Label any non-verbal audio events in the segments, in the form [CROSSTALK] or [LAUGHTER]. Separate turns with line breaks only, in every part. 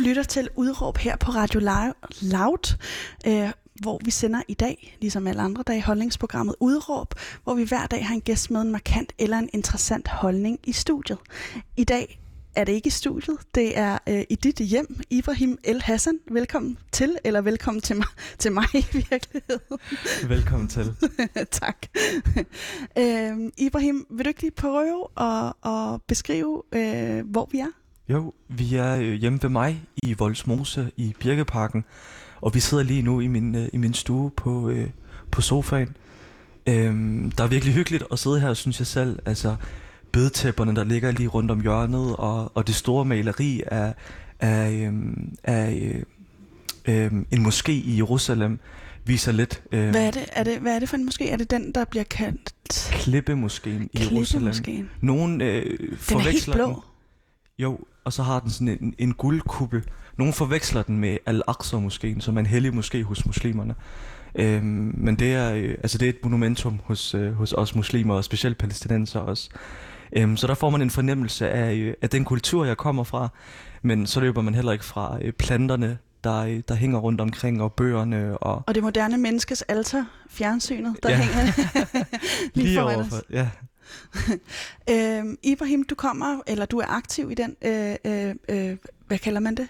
lytter til Udråb her på Radio Loud, øh, hvor vi sender i dag, ligesom alle andre dage, holdningsprogrammet Udråb, hvor vi hver dag har en gæst med en markant eller en interessant holdning i studiet. I dag er det ikke i studiet, det er øh, i dit hjem, Ibrahim El Hassan. Velkommen til, eller velkommen til mig, [LAUGHS] til mig i virkeligheden.
Velkommen til. [LAUGHS]
tak. øh, Ibrahim, vil du ikke lige prøve at, at beskrive, øh, hvor vi er?
Jo, vi er øh, hjemme ved mig i Voldsmose i Birkeparken, og vi sidder lige nu i min, øh, i min stue på, øh, på sofaen. Øhm, der er virkelig hyggeligt at sidde her, synes jeg selv. Altså, bedtæpperne, der ligger lige rundt om hjørnet, og, og det store maleri af, af, øhm, af øh, øh, en moské i Jerusalem viser lidt...
Øh, hvad, er det, er det, hvad er det for en moské? Er det den, der bliver kaldt...
Klippemoskeen i Jerusalem. Nogen øh, forveksler
den er helt blå. Den.
Jo, og så har den sådan en, en guldkuppel. Nogle forveksler den med Al-Aqsa-moskeen, som er en hellig moské hos muslimerne. Øhm, men det er, øh, altså det er et monumentum hos, øh, hos os muslimer, og specielt palæstinenser også. Øhm, så der får man en fornemmelse af, øh, af den kultur, jeg kommer fra, men så løber man heller ikke fra øh, planterne, der, øh, der hænger rundt omkring, og bøgerne. Og,
og det moderne menneskes alter, fjernsynet, der
ja.
hænger [LAUGHS] lige, lige foran
overfor, Ja. [LAUGHS]
øhm, Ibrahim, du kommer, eller du er aktiv i den, øh, øh, øh, hvad kalder man det?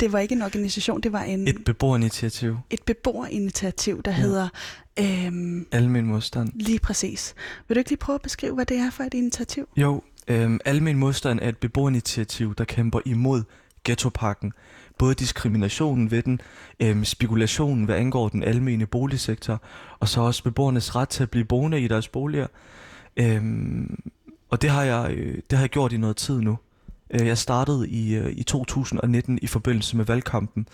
det var ikke en organisation, det var en...
Et beboerinitiativ.
Et beboerinitiativ, der ja. hedder... Øhm,
Almen modstand.
Lige præcis. Vil du ikke lige prøve at beskrive, hvad det er for et initiativ?
Jo, øhm, Almen modstand er et beboerinitiativ, der kæmper imod ghettopakken. Både diskriminationen ved den, øhm, spekulationen, hvad angår den almene boligsektor, og så også beboernes ret til at blive boende i deres boliger. Øhm, og det har, jeg, øh, det har jeg gjort i noget tid nu. Øh, jeg startede i, øh, i 2019 i forbindelse med valgkampen.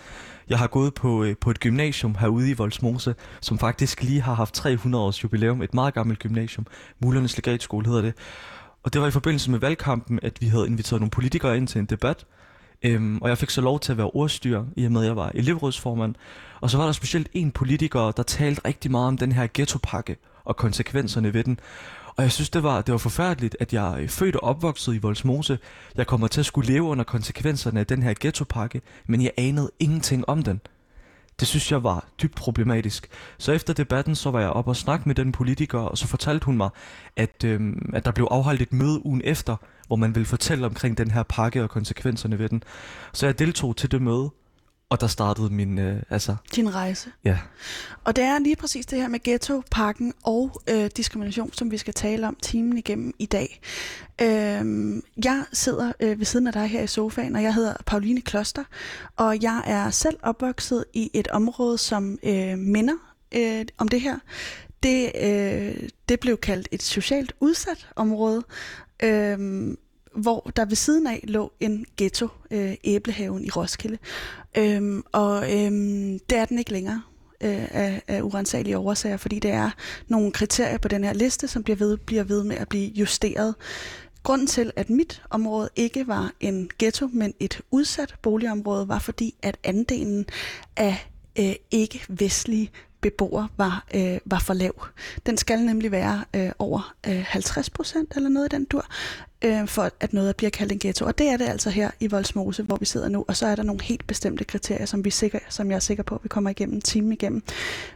Jeg har gået på, på et gymnasium herude i Voldsmose, som faktisk lige har haft 300 års jubilæum. Et meget gammelt gymnasium. Mulernes Legatskole hedder det. Og det var i forbindelse med valgkampen, at vi havde inviteret nogle politikere ind til en debat. Øhm, og jeg fik så lov til at være ordstyr, i og med at jeg var elevrådsformand. Og så var der specielt en politiker, der talte rigtig meget om den her ghettopakke og konsekvenserne ved den. Og jeg synes, det var, det var forfærdeligt, at jeg er født og opvokset i Voldsmose. Jeg kommer til at skulle leve under konsekvenserne af den her ghettopakke, men jeg anede ingenting om den. Det synes jeg var dybt problematisk. Så efter debatten, så var jeg op og snakke med den politiker, og så fortalte hun mig, at, øhm, at der blev afholdt et møde ugen efter, hvor man ville fortælle omkring den her pakke og konsekvenserne ved den. Så jeg deltog til det møde, og der startede min, øh, altså...
Din rejse.
Ja.
Og det er lige præcis det her med ghetto-pakken og øh, diskrimination, som vi skal tale om timen igennem i dag. Øh, jeg sidder øh, ved siden af dig her i sofaen, og jeg hedder Pauline Kloster, og jeg er selv opvokset i et område, som øh, minder øh, om det her. Det, øh, det blev kaldt et socialt udsat område, øh, hvor der ved siden af lå en ghetto, øh, Æblehaven i Roskilde. Øhm, og øhm, det er den ikke længere øh, af, af urensagelige oversager, fordi det er nogle kriterier på den her liste, som bliver ved, bliver ved med at blive justeret. Grunden til, at mit område ikke var en ghetto, men et udsat boligområde, var fordi, at andelen af øh, ikke-vestlige beboer var, øh, var for lav. Den skal nemlig være øh, over øh, 50 procent eller noget i den dur, øh, for at noget bliver kaldt en ghetto. Og det er det altså her i Voldsmose, hvor vi sidder nu. Og så er der nogle helt bestemte kriterier, som, vi sikker, som jeg er sikker på, at vi kommer igennem timen time igennem.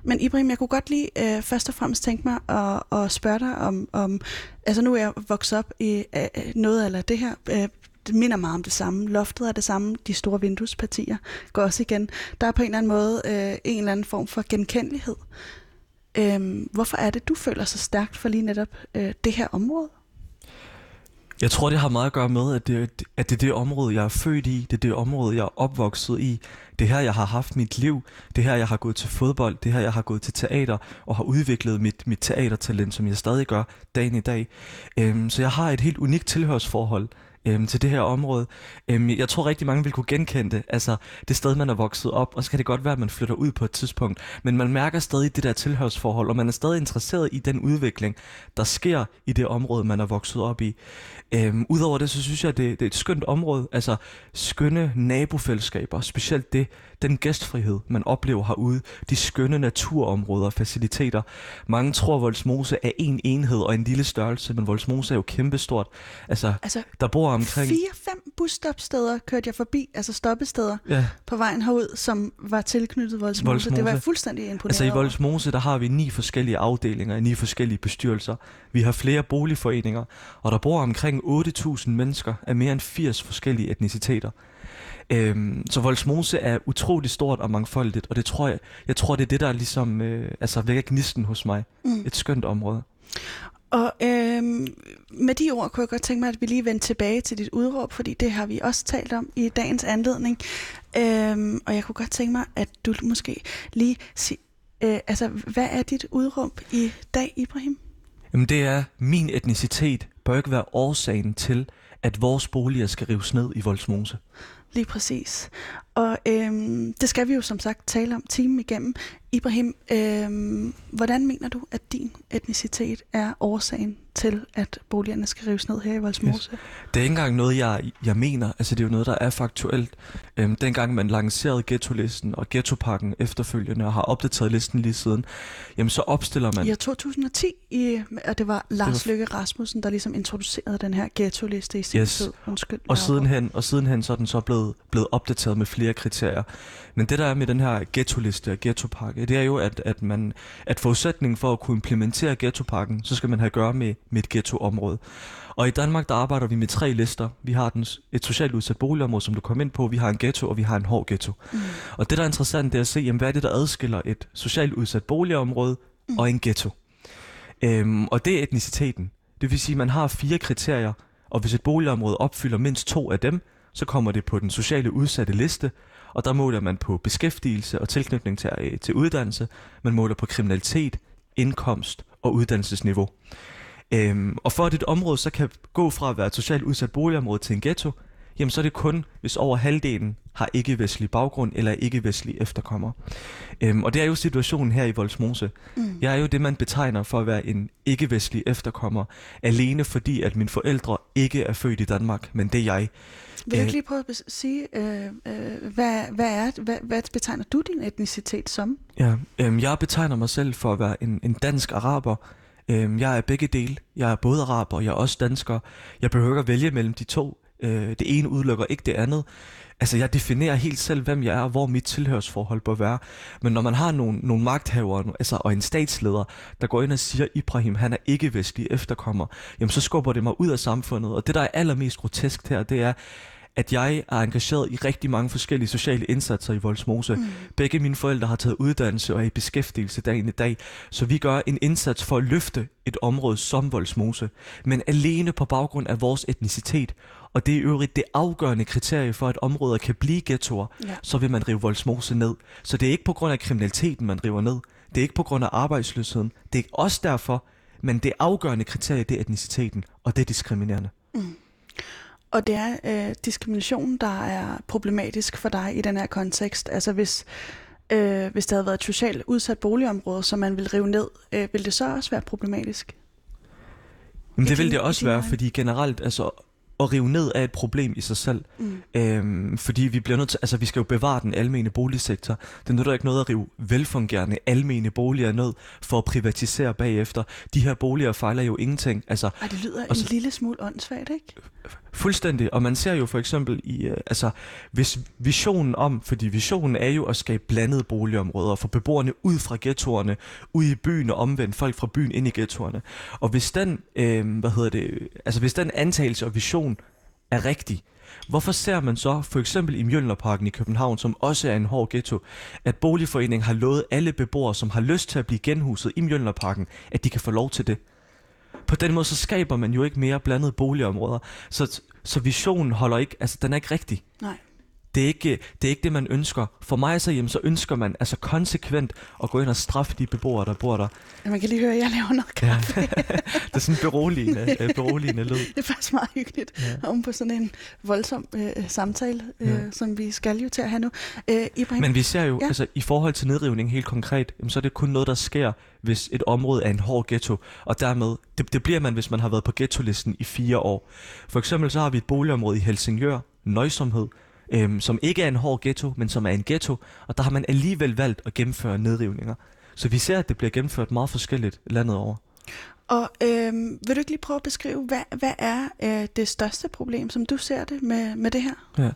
Men Ibrahim, jeg kunne godt lige øh, først og fremmest tænke mig at, at spørge dig om, om... Altså nu er jeg vokset op i øh, noget af det her... Øh, det minder meget om det samme. Loftet er det samme. De store vinduespartier går også igen. Der er på en eller anden måde øh, en eller anden form for genkendelighed. Øhm, hvorfor er det, du føler så stærkt for lige netop øh, det her område?
Jeg tror, det har meget at gøre med, at det, at det er det område, jeg er født i. Det er det område, jeg er opvokset i. Det her, jeg har haft mit liv. Det her, jeg har gået til fodbold. Det her, jeg har gået til teater og har udviklet mit, mit teatertalent, som jeg stadig gør dagen i dag. Øhm, så jeg har et helt unikt tilhørsforhold øhm, til det her område. Øhm, jeg tror rigtig mange vil kunne genkende det. Altså det sted, man er vokset op, og så kan det godt være, at man flytter ud på et tidspunkt. Men man mærker stadig det der tilhørsforhold, og man er stadig interesseret i den udvikling, der sker i det område, man er vokset op i. Øhm, Udover det, så synes jeg, det, det er et skønt område. Altså skønne nabofællesskaber, specielt det, den gæstfrihed, man oplever herude, de skønne naturområder og faciliteter. Mange tror, at Voldsmose er en enhed og en lille størrelse, men Voldsmose er jo kæmpestort. Altså, altså der bor omkring...
Fire-fem busstopsteder kørte jeg forbi, altså stoppesteder
Ja,
på vejen herud, som var tilknyttet Voldsmose.
Vollsmose.
Det var jeg fuldstændig imponeret
altså i
over.
Voldsmose, der har vi ni forskellige afdelinger, ni forskellige bestyrelser. Vi har flere boligforeninger, og der bor omkring 8.000 mennesker af mere end 80 forskellige etniciteter. Øhm, så Voldsmose er utrolig stort og mangfoldigt, og det tror jeg, jeg tror, det er det, der ligesom, øh, altså vækker gnisten hos mig.
Mm.
Et skønt område.
Og øhm, med de ord kunne jeg godt tænke mig, at vi lige vender tilbage til dit udråb, fordi det har vi også talt om i dagens anledning. Øhm, og jeg kunne godt tænke mig, at du måske lige sig, øh, altså, hvad er dit udråb i dag, Ibrahim?
Jamen det er, min etnicitet bør ikke være årsagen til, at vores boliger skal rives ned i Voldsmose.
Lige præcis. Og øhm, det skal vi jo som sagt tale om timen igennem. Ibrahim, øhm, hvordan mener du, at din etnicitet er årsagen til, at boligerne skal rives ned her i Voldsmose? Yes.
Det er ikke engang noget, jeg, jeg mener. Altså, det er jo noget, der er faktuelt. Øhm, dengang man lancerede ghetto-listen og ghettopakken efterfølgende og har opdateret listen lige siden, jamen så opstiller man...
I år 2010, i, og det var Lars
Det var-
Løkke Rasmussen, der ligesom introducerede den her ghetto-liste i sin
Yes.
tid. Undskyld.
Og sidenhen, og sidenhen så er den så blevet, blevet opdateret med flere kriterier. Men det der er med den her ghetto-liste og ghettopakke, det er jo, at, at, man, at forudsætningen for at kunne implementere ghettopakken, så skal man have at gøre med, med et ghettoområde. Og i Danmark, der arbejder vi med tre lister. Vi har den, et socialt udsat boligområde, som du kom ind på. Vi har en ghetto, og vi har en hård ghetto.
Mm.
Og det, der er interessant, det er at se, jamen, hvad er det, der adskiller et socialt udsat boligområde
Mm.
og en ghetto. Øhm, og det er etniciteten. Det vil sige, at man har fire kriterier, og hvis et boligområde opfylder mindst to af dem, så kommer det på den sociale udsatte liste, og der måler man på beskæftigelse og tilknytning til, øh, til uddannelse. Man måler på kriminalitet, indkomst og uddannelsesniveau. Øhm, og for at et område så kan gå fra at være et socialt udsat boligområde til en ghetto, jamen så er det kun, hvis over halvdelen har ikke-vestlig baggrund eller er ikke-vestlig efterkommer. Øhm, og det er jo situationen her i Voldsmose.
Mm.
Jeg er jo det, man betegner for at være en ikke-vestlig efterkommer, alene fordi, at mine forældre ikke er født i Danmark, men det er jeg.
Vil du ikke
Øh,
lige prøve at sige, øh, øh, hvad, hvad, er, hvad, hvad betegner du din etnicitet som?
Ja, øhm, jeg betegner mig selv for at være en, en dansk araber. Øhm, jeg er begge dele. Jeg er både araber, jeg er også dansker. Jeg behøver ikke at vælge mellem de to. Øh, det ene udelukker ikke det andet. Altså, jeg definerer helt selv, hvem jeg er, og hvor mit tilhørsforhold bør være. Men når man har nogle, nogle magthavere altså, og en statsleder, der går ind og siger, Ibrahim, han er ikke-vestlig efterkommer, jamen så skubber det mig ud af samfundet. Og det, der er allermest grotesk her, det er, at jeg er engageret i rigtig mange forskellige sociale indsatser i Voldsmose.
Mm.
Begge mine forældre har taget uddannelse og er i beskæftigelse dagen i dag, så vi gør en indsats for at løfte et område som Voldsmose, men alene på baggrund af vores etnicitet. Og det er i øvrigt det afgørende kriterie for, at områder kan blive ghettoer,
Ja.
så vil man rive Voldsmose ned. Så det er ikke på grund af kriminaliteten, man river ned. Det er ikke på grund af arbejdsløsheden. Det er også derfor, men det afgørende kriterie, det er etniciteten, og det er diskriminerende.
Mm. Og det er øh, diskrimination, der er problematisk for dig i den her kontekst. Altså hvis, øh, hvis det havde været et socialt udsat boligområde, som man vil rive ned, øh, vil det så også være problematisk?
Men
I
det vil
din-
det også være, fordi generelt, altså, at rive ned er et problem i sig selv.
Mm.
Øhm, fordi vi bliver nødt til, altså vi skal jo bevare den almene boligsektor. Det nytter ikke noget at rive velfungerende almene boliger ned for at privatisere bagefter. De her boliger fejler jo ingenting. Altså
Ej, det lyder
Og så-
en lille smule åndssvagt, ikke?
fuldstændig. Og man ser jo for eksempel i, øh, altså hvis visionen om, fordi visionen er jo at skabe blandede boligområder, få beboerne ud fra ghettoerne, ud i byen og omvendt folk fra byen ind i ghettoerne. Og hvis den, øh, hvad hedder det, altså hvis den antagelse og vision er rigtig, Hvorfor ser man så for eksempel i Mjølnerparken i København, som også er en hård ghetto, at boligforeningen har lovet alle beboere, som har lyst til at blive genhuset i Mjølnerparken, at de kan få lov til det? På den måde så skaber man jo ikke mere blandede boligområder. Så, så visionen holder ikke, altså den er ikke rigtig.
Nej.
Det er ikke det, er ikke det man ønsker. For mig så, jamen, så ønsker man altså konsekvent at gå ind og straffe de beboere, der bor der.
Ja, man kan lige høre, at jeg laver noget
Ja.
kaffe. [LAUGHS]
det er sådan beroligende, [LAUGHS] øh, beroligende lyd.
Det er faktisk meget hyggeligt.
Ja.
Oven på sådan en voldsom øh, samtale, øh,
Ja.
som vi skal jo til at have nu. Øh, Ibrahim,
Men vi ser jo,
Ja.
ja. altså i forhold til nedrivning helt konkret, jamen, så er det kun noget, der sker, hvis et område er en hård ghetto. Og dermed, det, det bliver man, hvis man har været på ghetto-listen i fire år. For eksempel så har vi et boligområde i Helsingør, Nøjsomhed, øhm, som ikke er en hård ghetto, men som er en ghetto. Og der har man alligevel valgt at gennemføre nedrivninger. Så vi ser, at det bliver gennemført meget forskelligt landet over.
Og øh, vil du ikke lige prøve at beskrive, hvad, hvad er øh, det største problem, som du ser det med, med det her?
Ja.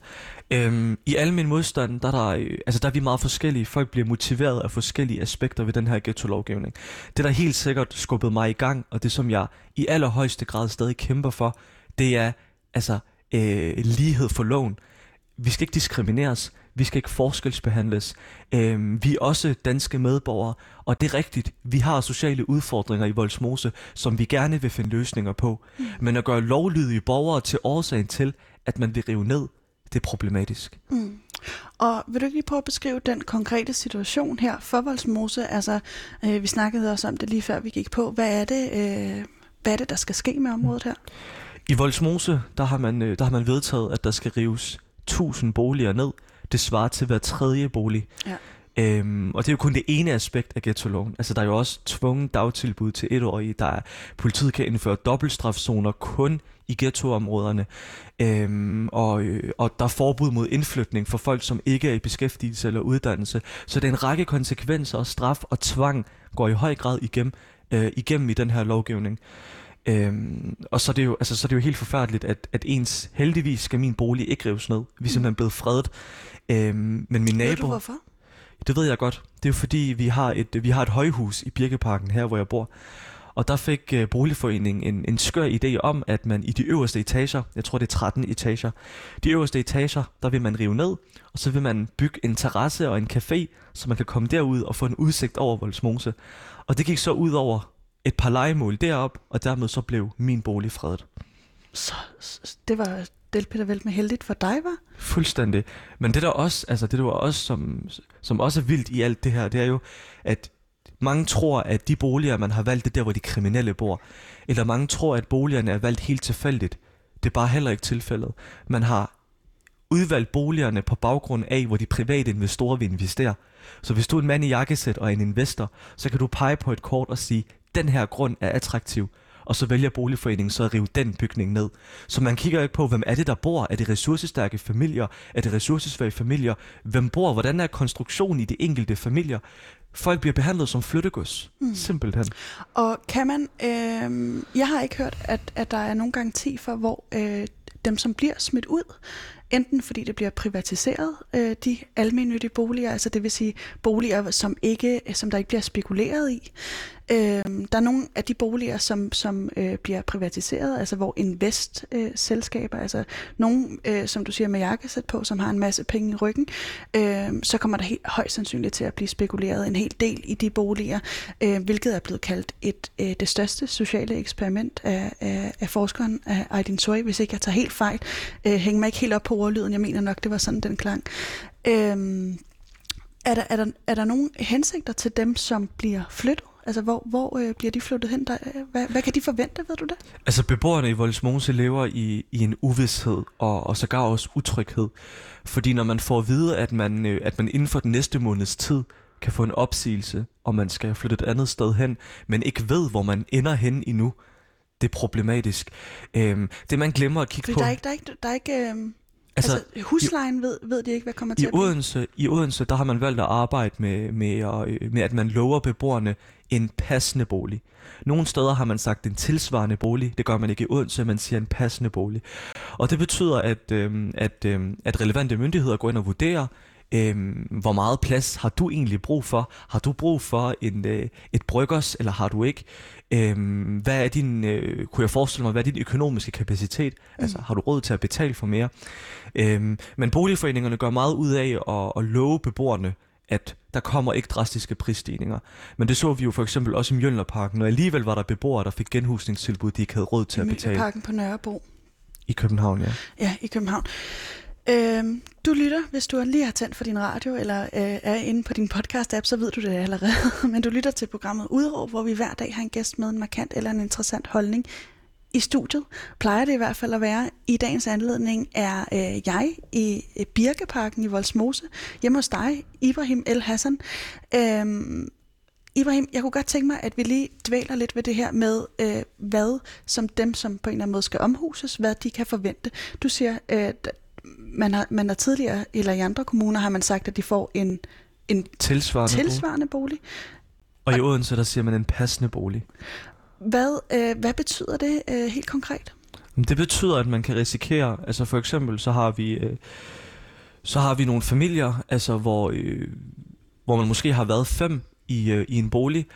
Øhm, I alle mine modstand, der er, der, øh, altså der er vi meget forskellige. Folk bliver motiveret af forskellige aspekter ved den her ghetto-lovgivning. Det, der helt sikkert skubbet mig i gang, og det som jeg i allerhøjeste grad stadig kæmper for, det er altså øh, lighed for loven. Vi skal ikke diskrimineres. Vi skal ikke forskelsbehandles. Øhm, vi er også danske medborgere, og det er rigtigt. Vi har sociale udfordringer i Voldsmose, som vi gerne vil finde løsninger på. Mm. Men at gøre lovlydige borgere til årsagen til, at man vil rive ned, det er problematisk.
Mm. Og vil du ikke lige prøve at beskrive den konkrete situation her for Voldsmose? Altså, øh, vi snakkede også om det lige før vi gik på. Hvad er det, øh, hvad er det der skal ske med området her?
I Voldsmose, der har man, øh, der har man vedtaget, at der skal rives 1000 boliger ned. Det svarer til hver tredje bolig.
Ja.
Øhm, og det er jo kun det ene aspekt af ghetto-loven. Altså, der er jo også tvungen dagtilbud til etårige. Der er, politiet kan indføre dobbeltstrafzoner kun i ghettoområderne. Øhm, og, øh, og der er forbud mod indflytning for folk, som ikke er i beskæftigelse eller uddannelse. Så det er en række konsekvenser, og straf og tvang går i høj grad igennem, øh, igennem i den her lovgivning. Øhm, og så er, det jo, altså, så er det jo helt forfærdeligt, at, at ens, heldigvis skal min bolig ikke rives ned. Vi er simpelthen blevet fredet. Øhm, men min nabo... Ved
du hvorfor?
Det ved jeg godt. Det er jo fordi, vi har et, vi har et højhus i Birkeparken her, hvor jeg bor. Og der fik uh, boligforeningen en, en skør idé om, at man i de øverste etager, jeg tror det er 13 etager, de øverste etager, der vil man rive ned, og så vil man bygge en terrasse og en café, så man kan komme derud og få en udsigt over Voldsmose. Og det gik så ud over et par legemål derop, og dermed så blev min bolig fredet.
Så det var det Peter Velt med heldigt for dig, var?
Fuldstændig. Men det der også, altså det der også, som, som også er vildt i alt det her, det er jo, at mange tror, at de boliger, man har valgt, det er der, hvor de kriminelle bor. Eller mange tror, at boligerne er valgt helt tilfældigt. Det er bare heller ikke tilfældet. Man har udvalgt boligerne på baggrund af, hvor de private investorer vil investere. Så hvis du er en mand i jakkesæt og en investor, så kan du pege på et kort og sige, den her grund er attraktiv og så vælger boligforeningen så at rive den bygning ned. Så man kigger ikke på, hvem er det, der bor? Er det ressourcestærke familier? Er det ressourcesvage familier? Hvem bor? Hvordan er konstruktionen i de enkelte familier? Folk bliver behandlet som flyttegods. Mm. Simpelthen.
Og kan man... Øh, jeg har ikke hørt, at, at der er nogen garanti for, hvor øh, dem, som bliver smidt ud, enten fordi det bliver privatiseret, øh, de almindelige boliger, altså det vil sige boliger, som, ikke, som der ikke bliver spekuleret i, Øh, der er nogle af de boliger, som, som øh, bliver privatiseret, altså hvor invest-selskaber, øh, altså nogle, øh, som du siger, med jakkesæt på, som har en masse penge i ryggen, øh, så kommer der helt højst sandsynligt til at blive spekuleret en hel del i de boliger, øh, hvilket er blevet kaldt et øh, det største sociale eksperiment af, af, af forskeren af Aydin Soy, hvis ikke jeg tager helt fejl. Øh, hænger mig ikke helt op på ordlyden, jeg mener nok, det var sådan, den klang. Øh, er der, er, der, er der nogle hensigter til dem, som bliver flyttet? Altså, hvor, hvor øh, bliver de flyttet hen? Der, øh, hvad, hvad kan de forvente, ved du det?
Altså, beboerne i Voldsmose lever i, i en uvidshed og, og sågar også utryghed. Fordi når man får at vide, at man, øh, at man inden for den næste måneds tid kan få en opsigelse, og man skal flytte et andet sted hen, men ikke ved, hvor man ender hen endnu, det er problematisk. Øhm, det man glemmer at kigge
Fordi
på...
Der er ikke, der er ikke, der er ikke øhm, Altså, altså huslejen ved, ved de ikke, hvad kommer til
i at Odense, I Odense, der har man valgt at arbejde med, med, at, med, at man lover beboerne en passende bolig. Nogle steder har man sagt en tilsvarende bolig. Det gør man ikke i Odense, man siger en passende bolig. Og det betyder, at, øh, at, øh, at relevante myndigheder går ind og vurderer, Øhm, hvor meget plads har du egentlig brug for? Har du brug for en, øh, et bryggers, eller har du ikke? Øhm, hvad er din, øh, kunne jeg forestille mig, hvad er din økonomiske kapacitet? Mm. Altså, har du råd til at betale for mere? Øhm, men boligforeningerne gør meget ud af at, at love beboerne, at der kommer ikke drastiske prisstigninger. Men det så vi jo for eksempel også i Mjølnerparken, og alligevel var der beboere, der fik genhusningstilbud, de ikke havde råd til at betale.
I Mjølnerparken på Nørrebro.
I København, ja.
Ja, i København. Øhm, du lytter, hvis du lige har tændt for din radio, eller øh, er inde på din podcast-app, så ved du det allerede. [LAUGHS] Men du lytter til programmet Udråb, hvor vi hver dag har en gæst med en markant eller en interessant holdning i studiet. Plejer det i hvert fald at være. I dagens anledning er øh, jeg i øh, Birkeparken i Voldsmose, hjemme hos dig, Ibrahim El Hassan. Øhm, Ibrahim, jeg kunne godt tænke mig, at vi lige dvæler lidt ved det her med, øh, hvad som dem, som på en eller anden måde skal omhuses, hvad de kan forvente. Du siger, øh, man har, man har tidligere, eller i andre kommuner, har man sagt, at de får en, en
tilsvarende,
tilsvarende bolig.
bolig. Og i Odense, der siger man en passende bolig.
Hvad, øh, hvad betyder det øh, helt konkret?
Det betyder, at man kan risikere, altså for eksempel så har vi, øh, så har vi nogle familier, altså hvor, øh, hvor man måske har været fem i, øh, i en bolig,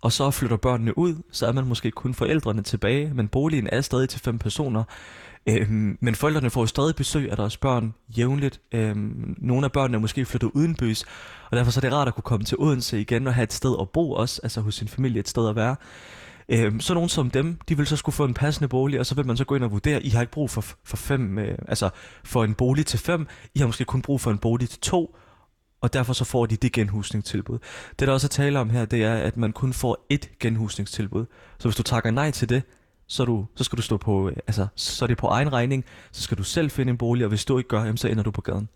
og så flytter børnene ud, så er man måske kun forældrene tilbage, men boligen er stadig til fem personer. Øhm, men forældrene får jo stadig besøg af deres børn jævnligt. Øhm, nogle af børnene er måske flyttet udenbys, og derfor så er det rart at kunne komme til Odense igen og have et sted at bo også, altså hos sin familie et sted at være. Øhm, så nogen som dem, de vil så skulle få en passende bolig, og så vil man så gå ind og vurdere, I har ikke brug for, for fem, øh, altså for en bolig til fem, I har måske kun brug for en bolig til to, og derfor så får de det genhusningstilbud. Det der også er tale om her, det er, at man kun får et genhusningstilbud. Så hvis du takker nej til det, så, du, så skal du stå på, øh, altså, så er det på egen regning, så skal du selv finde en bolig, og hvis du ikke gør, jamen, så ender du på gaden.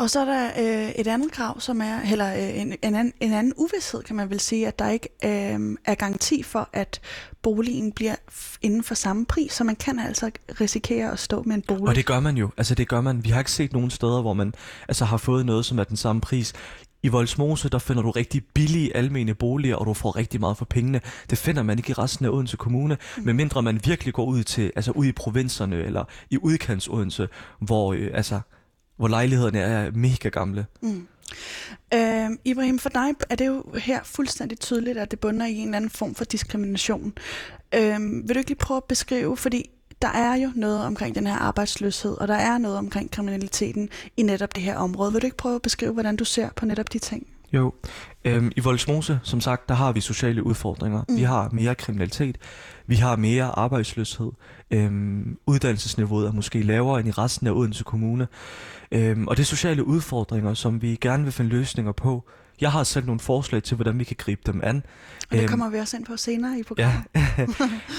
Og så er der øh, et andet krav, som er, eller øh, en, en, anden, en anden uvidshed, kan man vel sige, at der ikke øh, er garanti for, at boligen bliver inden for samme pris, så man kan altså risikere at stå med en bolig.
Og det gør man jo, altså det gør man. Vi har ikke set nogen steder, hvor man altså, har fået noget, som er den samme pris. I Voldsmose, der finder du rigtig billige almene boliger, og du får rigtig meget for pengene. Det finder man ikke i resten af Odense Kommune, mm. medmindre man virkelig går ud til, altså ud i provinserne, eller i udkants Odense, hvor øh, altså hvor lejlighederne er mega gamle. Mm.
Øh, Ibrahim, for dig er det jo her fuldstændig tydeligt, at det bunder i en eller anden form for diskrimination. Øh, vil du ikke lige prøve at beskrive, fordi der er jo noget omkring den her arbejdsløshed, og der er noget omkring kriminaliteten i netop det her område. Vil du ikke prøve at beskrive, hvordan du ser på netop de ting?
Jo, øhm, i Voldsmose, som sagt, der har vi sociale udfordringer. Mm. Vi har mere kriminalitet, vi har mere arbejdsløshed. Øhm, uddannelsesniveauet er måske lavere end i resten af Odense Kommune. Øhm, og det er sociale udfordringer, som vi gerne vil finde løsninger på. Jeg har selv nogle forslag til, hvordan vi kan gribe dem an.
Og det øhm, kommer vi også ind på senere i programmet.
Ja.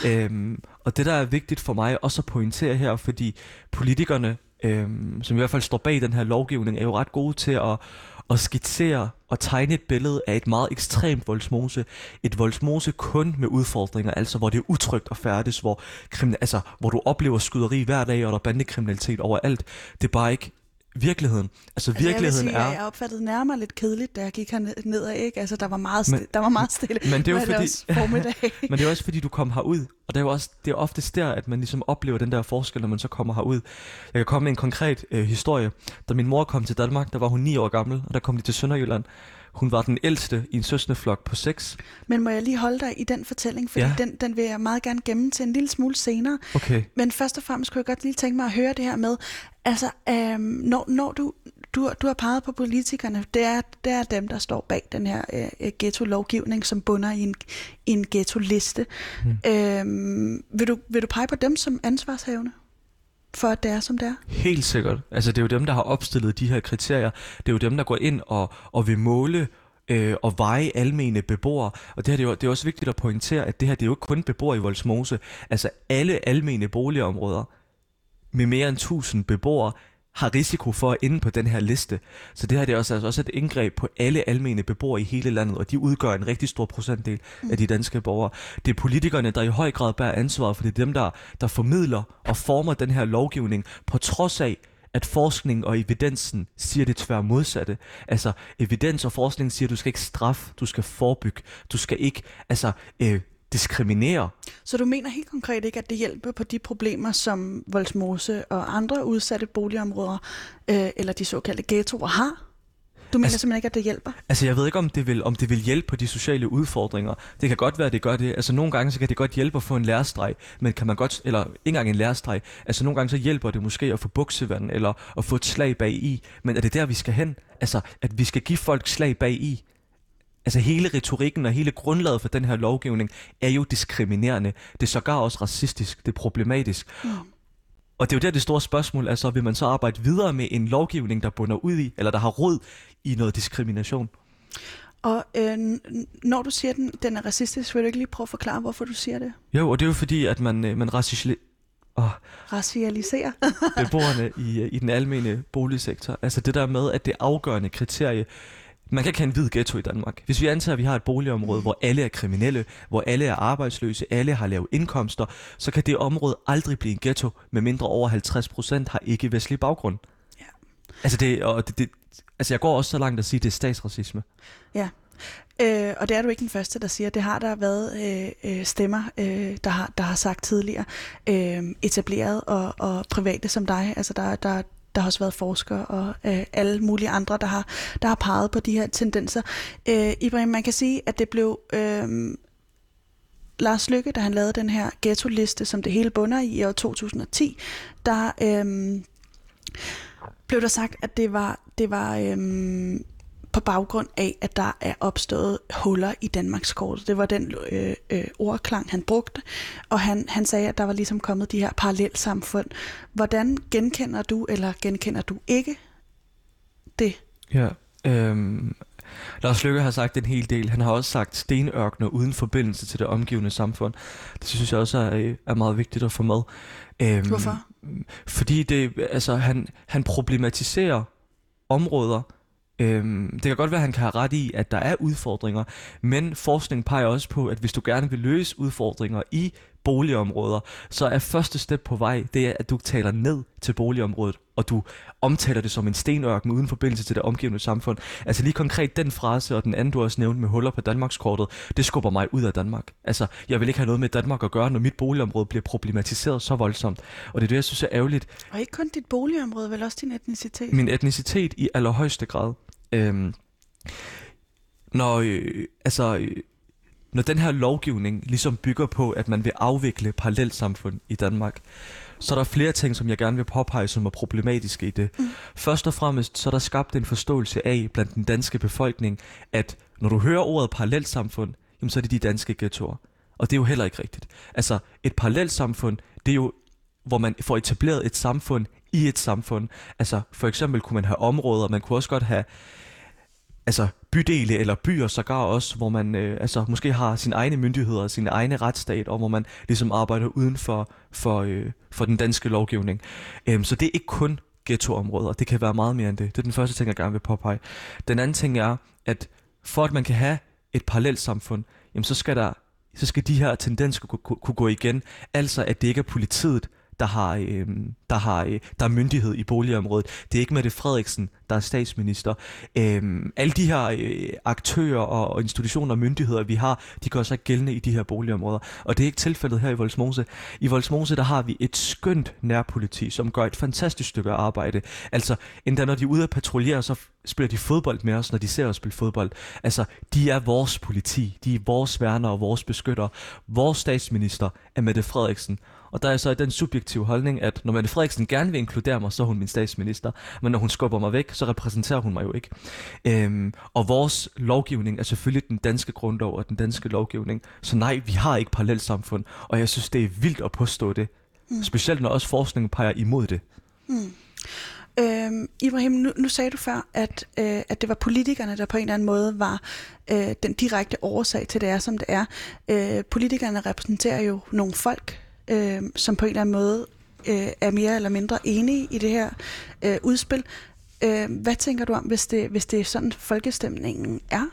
[LAUGHS] øhm, og det, der er vigtigt for mig også at pointere her, fordi politikerne, øhm, som i hvert fald står bag den her lovgivning, er jo ret gode til at, at skitsere og tegne et billede af et meget ekstremt voldsmose. Et voldsmose kun med udfordringer, altså hvor det er utrygt at færdes, hvor, altså, hvor du oplever skyderi hver dag, og der er bandekriminalitet overalt. Det er bare ikke virkeligheden. Altså, altså virkeligheden
jeg
sige,
er... Jeg opfattede nærmere lidt kedeligt, da jeg gik her af, ikke? Altså, der var meget, stille, men, der var meget stille.
Men det er jo fordi... Det [LAUGHS] men det er også fordi, du kom herud. Og det er jo også, det er oftest der, at man ligesom oplever den der forskel, når man så kommer herud. Jeg kan komme med en konkret øh, historie. Da min mor kom til Danmark, der var hun 9 år gammel, og der kom de til Sønderjylland. Hun var den ældste i en søsneflok på seks.
Men må jeg lige holde dig i den fortælling, fordi ja. den, den vil jeg meget gerne gemme til en lille smule senere.
Okay.
Men først og fremmest kunne jeg godt lige tænke mig at høre det her med, altså øhm, når, når du, du, du har peget på politikerne, det er, det er dem, der står bag den her øh, ghetto-lovgivning, som bunder i en, i en ghetto-liste. Hmm. Øhm, vil, du, vil du pege på dem som ansvarshavende? For at det er, som det er?
Helt sikkert. Altså, det er jo dem, der har opstillet de her kriterier. Det er jo dem, der går ind og, og vil måle øh, og veje almene beboere. Og det, her, det, er jo, det er også vigtigt at pointere, at det her det er jo ikke kun beboere i Voldsmose. Altså alle almene boligområder med mere end 1000 beboere har risiko for at ende på den her liste. Så det her det er også, altså også et indgreb på alle almene beboere i hele landet, og de udgør en rigtig stor procentdel af de danske borgere. Det er politikerne, der i høj grad bærer ansvaret, for det er dem, der, der formidler og former den her lovgivning, på trods af, at forskning og evidensen siger det tvær modsatte. Altså, evidens og forskning siger, at du skal ikke straffe, du skal forebygge, du skal ikke altså, øh, diskriminere.
Så du mener helt konkret ikke, at det hjælper på de problemer, som Voldsmose og andre udsatte boligområder, øh, eller de såkaldte ghettoer har? Du mener altså, simpelthen ikke, at det hjælper?
Altså, jeg ved ikke, om det, vil, om det vil hjælpe på de sociale udfordringer. Det kan godt være, at det gør det. Altså, nogle gange så kan det godt hjælpe at få en lærerstreg, men kan man godt, eller ikke engang en lærerstreg. Altså, nogle gange så hjælper det måske at få buksevand, eller at få et slag bag i. Men er det der, vi skal hen? Altså, at vi skal give folk slag bag i? Altså hele retorikken og hele grundlaget for den her lovgivning er jo diskriminerende. Det er sågar også racistisk, det er problematisk. Mm. Og det er jo der det store spørgsmål, altså vil man så arbejde videre med en lovgivning, der bunder ud i, eller der har rod i noget diskrimination?
Og øh, når du siger, at den, den er racistisk, vil du ikke lige prøve at forklare, hvorfor du siger det?
Jo, og det er jo fordi, at man, øh, man racisli-
oh, racialiserer
beboerne i, i den almene boligsektor. Altså det der med, at det afgørende kriterie man kan ikke have en hvid ghetto i Danmark. Hvis vi antager, at vi har et boligområde, mm. hvor alle er kriminelle, hvor alle er arbejdsløse, alle har lave indkomster, så kan det område aldrig blive en ghetto, med mindre over 50% har ikke-vestlig baggrund. Ja. Altså, det, og det, det, altså, jeg går også så langt at sige, at det er statsracisme.
Ja, Øh, og det er du ikke den første, der siger. Det har der været øh, øh, stemmer, øh, der, har, der har sagt tidligere, øh, etableret og, og private som dig. Altså der, der, der har også været forskere og øh, alle mulige andre, der har, der har peget på de her tendenser. Øh, Ibrahim, man kan sige, at det blev øh, Lars Lykke, da han lavede den her ghetto-liste, som det hele bunder i i år 2010, der øh, blev der sagt, at det var, det var øh, på baggrund af, at der er opstået huller i Danmarks kort. Det var den øh, øh, ordklang, han brugte, og han, han sagde, at der var ligesom kommet de her parallelsamfund. Hvordan genkender du, eller genkender du ikke det?
Ja, øhm, Lars Lykke har sagt en hel del. Han har også sagt stenørkner uden forbindelse til det omgivende samfund. Det synes jeg også er, er meget vigtigt at få med.
Øhm, Hvorfor?
Fordi det, altså, han, han problematiserer områder, Øhm, det kan godt være, at han kan have ret i, at der er udfordringer, men forskning peger også på, at hvis du gerne vil løse udfordringer i boligområder, så er første step på vej, det er, at du taler ned til boligområdet, og du omtaler det som en stenørken uden forbindelse til det omgivende samfund. Altså lige konkret den frase, og den anden, du også nævnte med huller på Danmarkskortet, det skubber mig ud af Danmark. Altså, jeg vil ikke have noget med Danmark at gøre, når mit boligområde bliver problematiseret så voldsomt. Og det er det, jeg synes er ærgerligt.
Og ikke kun dit boligområde, vel også din etnicitet?
Min etnicitet i allerhøjeste grad. Øhm, når, øh, altså, øh, når den her lovgivning ligesom bygger på, at man vil afvikle parallelsamfund i Danmark, så er der flere ting, som jeg gerne vil påpege, som er problematiske i det. Mm. Først og fremmest, så er der skabt en forståelse af blandt den danske befolkning, at når du hører ordet parallelsamfund, jamen, så er det de danske ghettoer. Og det er jo heller ikke rigtigt. Altså, et parallelsamfund, det er jo, hvor man får etableret et samfund i et samfund. Altså, for eksempel kunne man have områder, man kunne også godt have altså bydele eller byer sågar også, hvor man øh, altså måske har sine egne myndigheder, sin egne retsstat, og hvor man ligesom arbejder uden for, for, øh, for den danske lovgivning. Øhm, så det er ikke kun ghettoområder, det kan være meget mere end det. Det er den første ting, jeg gerne vil påpege. Den anden ting er, at for at man kan have et parallelt samfund, jamen så skal der så skal de her tendenser kunne, kunne gå igen. Altså at det ikke er politiet, der har, øh, der har øh, der er myndighed i boligområdet. Det er ikke Mette Frederiksen, der er statsminister. Øh, alle de her øh, aktører og, institutioner og myndigheder, vi har, de gør sig gældende i de her boligområder. Og det er ikke tilfældet her i Voldsmose. I Voldsmose, der har vi et skønt nærpoliti, som gør et fantastisk stykke arbejde. Altså, endda når de er ude at patruljere, så spiller de fodbold med os, når de ser os spille fodbold. Altså, de er vores politi, de er vores værner og vores beskytter. Vores statsminister er Mette Frederiksen, og der er så den subjektive holdning, at når Mette Frederiksen gerne vil inkludere mig, så er hun min statsminister. Men når hun skubber mig væk, så repræsenterer hun mig jo ikke. Øhm, og vores lovgivning er selvfølgelig den danske grundlov og den danske lovgivning. Så nej, vi har ikke parallelt samfund. Og jeg synes, det er vildt at påstå det. Mm. Specielt når også forskningen peger imod det. Mm.
Øhm, Ibrahim, nu, nu sagde du før, at, øh, at det var politikerne, der på en eller anden måde var øh, den direkte årsag til, det er, som det er. Øh, politikerne repræsenterer jo nogle folk, øh, som på en eller anden måde øh, er mere eller mindre enige i det her øh, udspil. Øh, hvad tænker du om, hvis det, hvis det er sådan, folkestemningen er?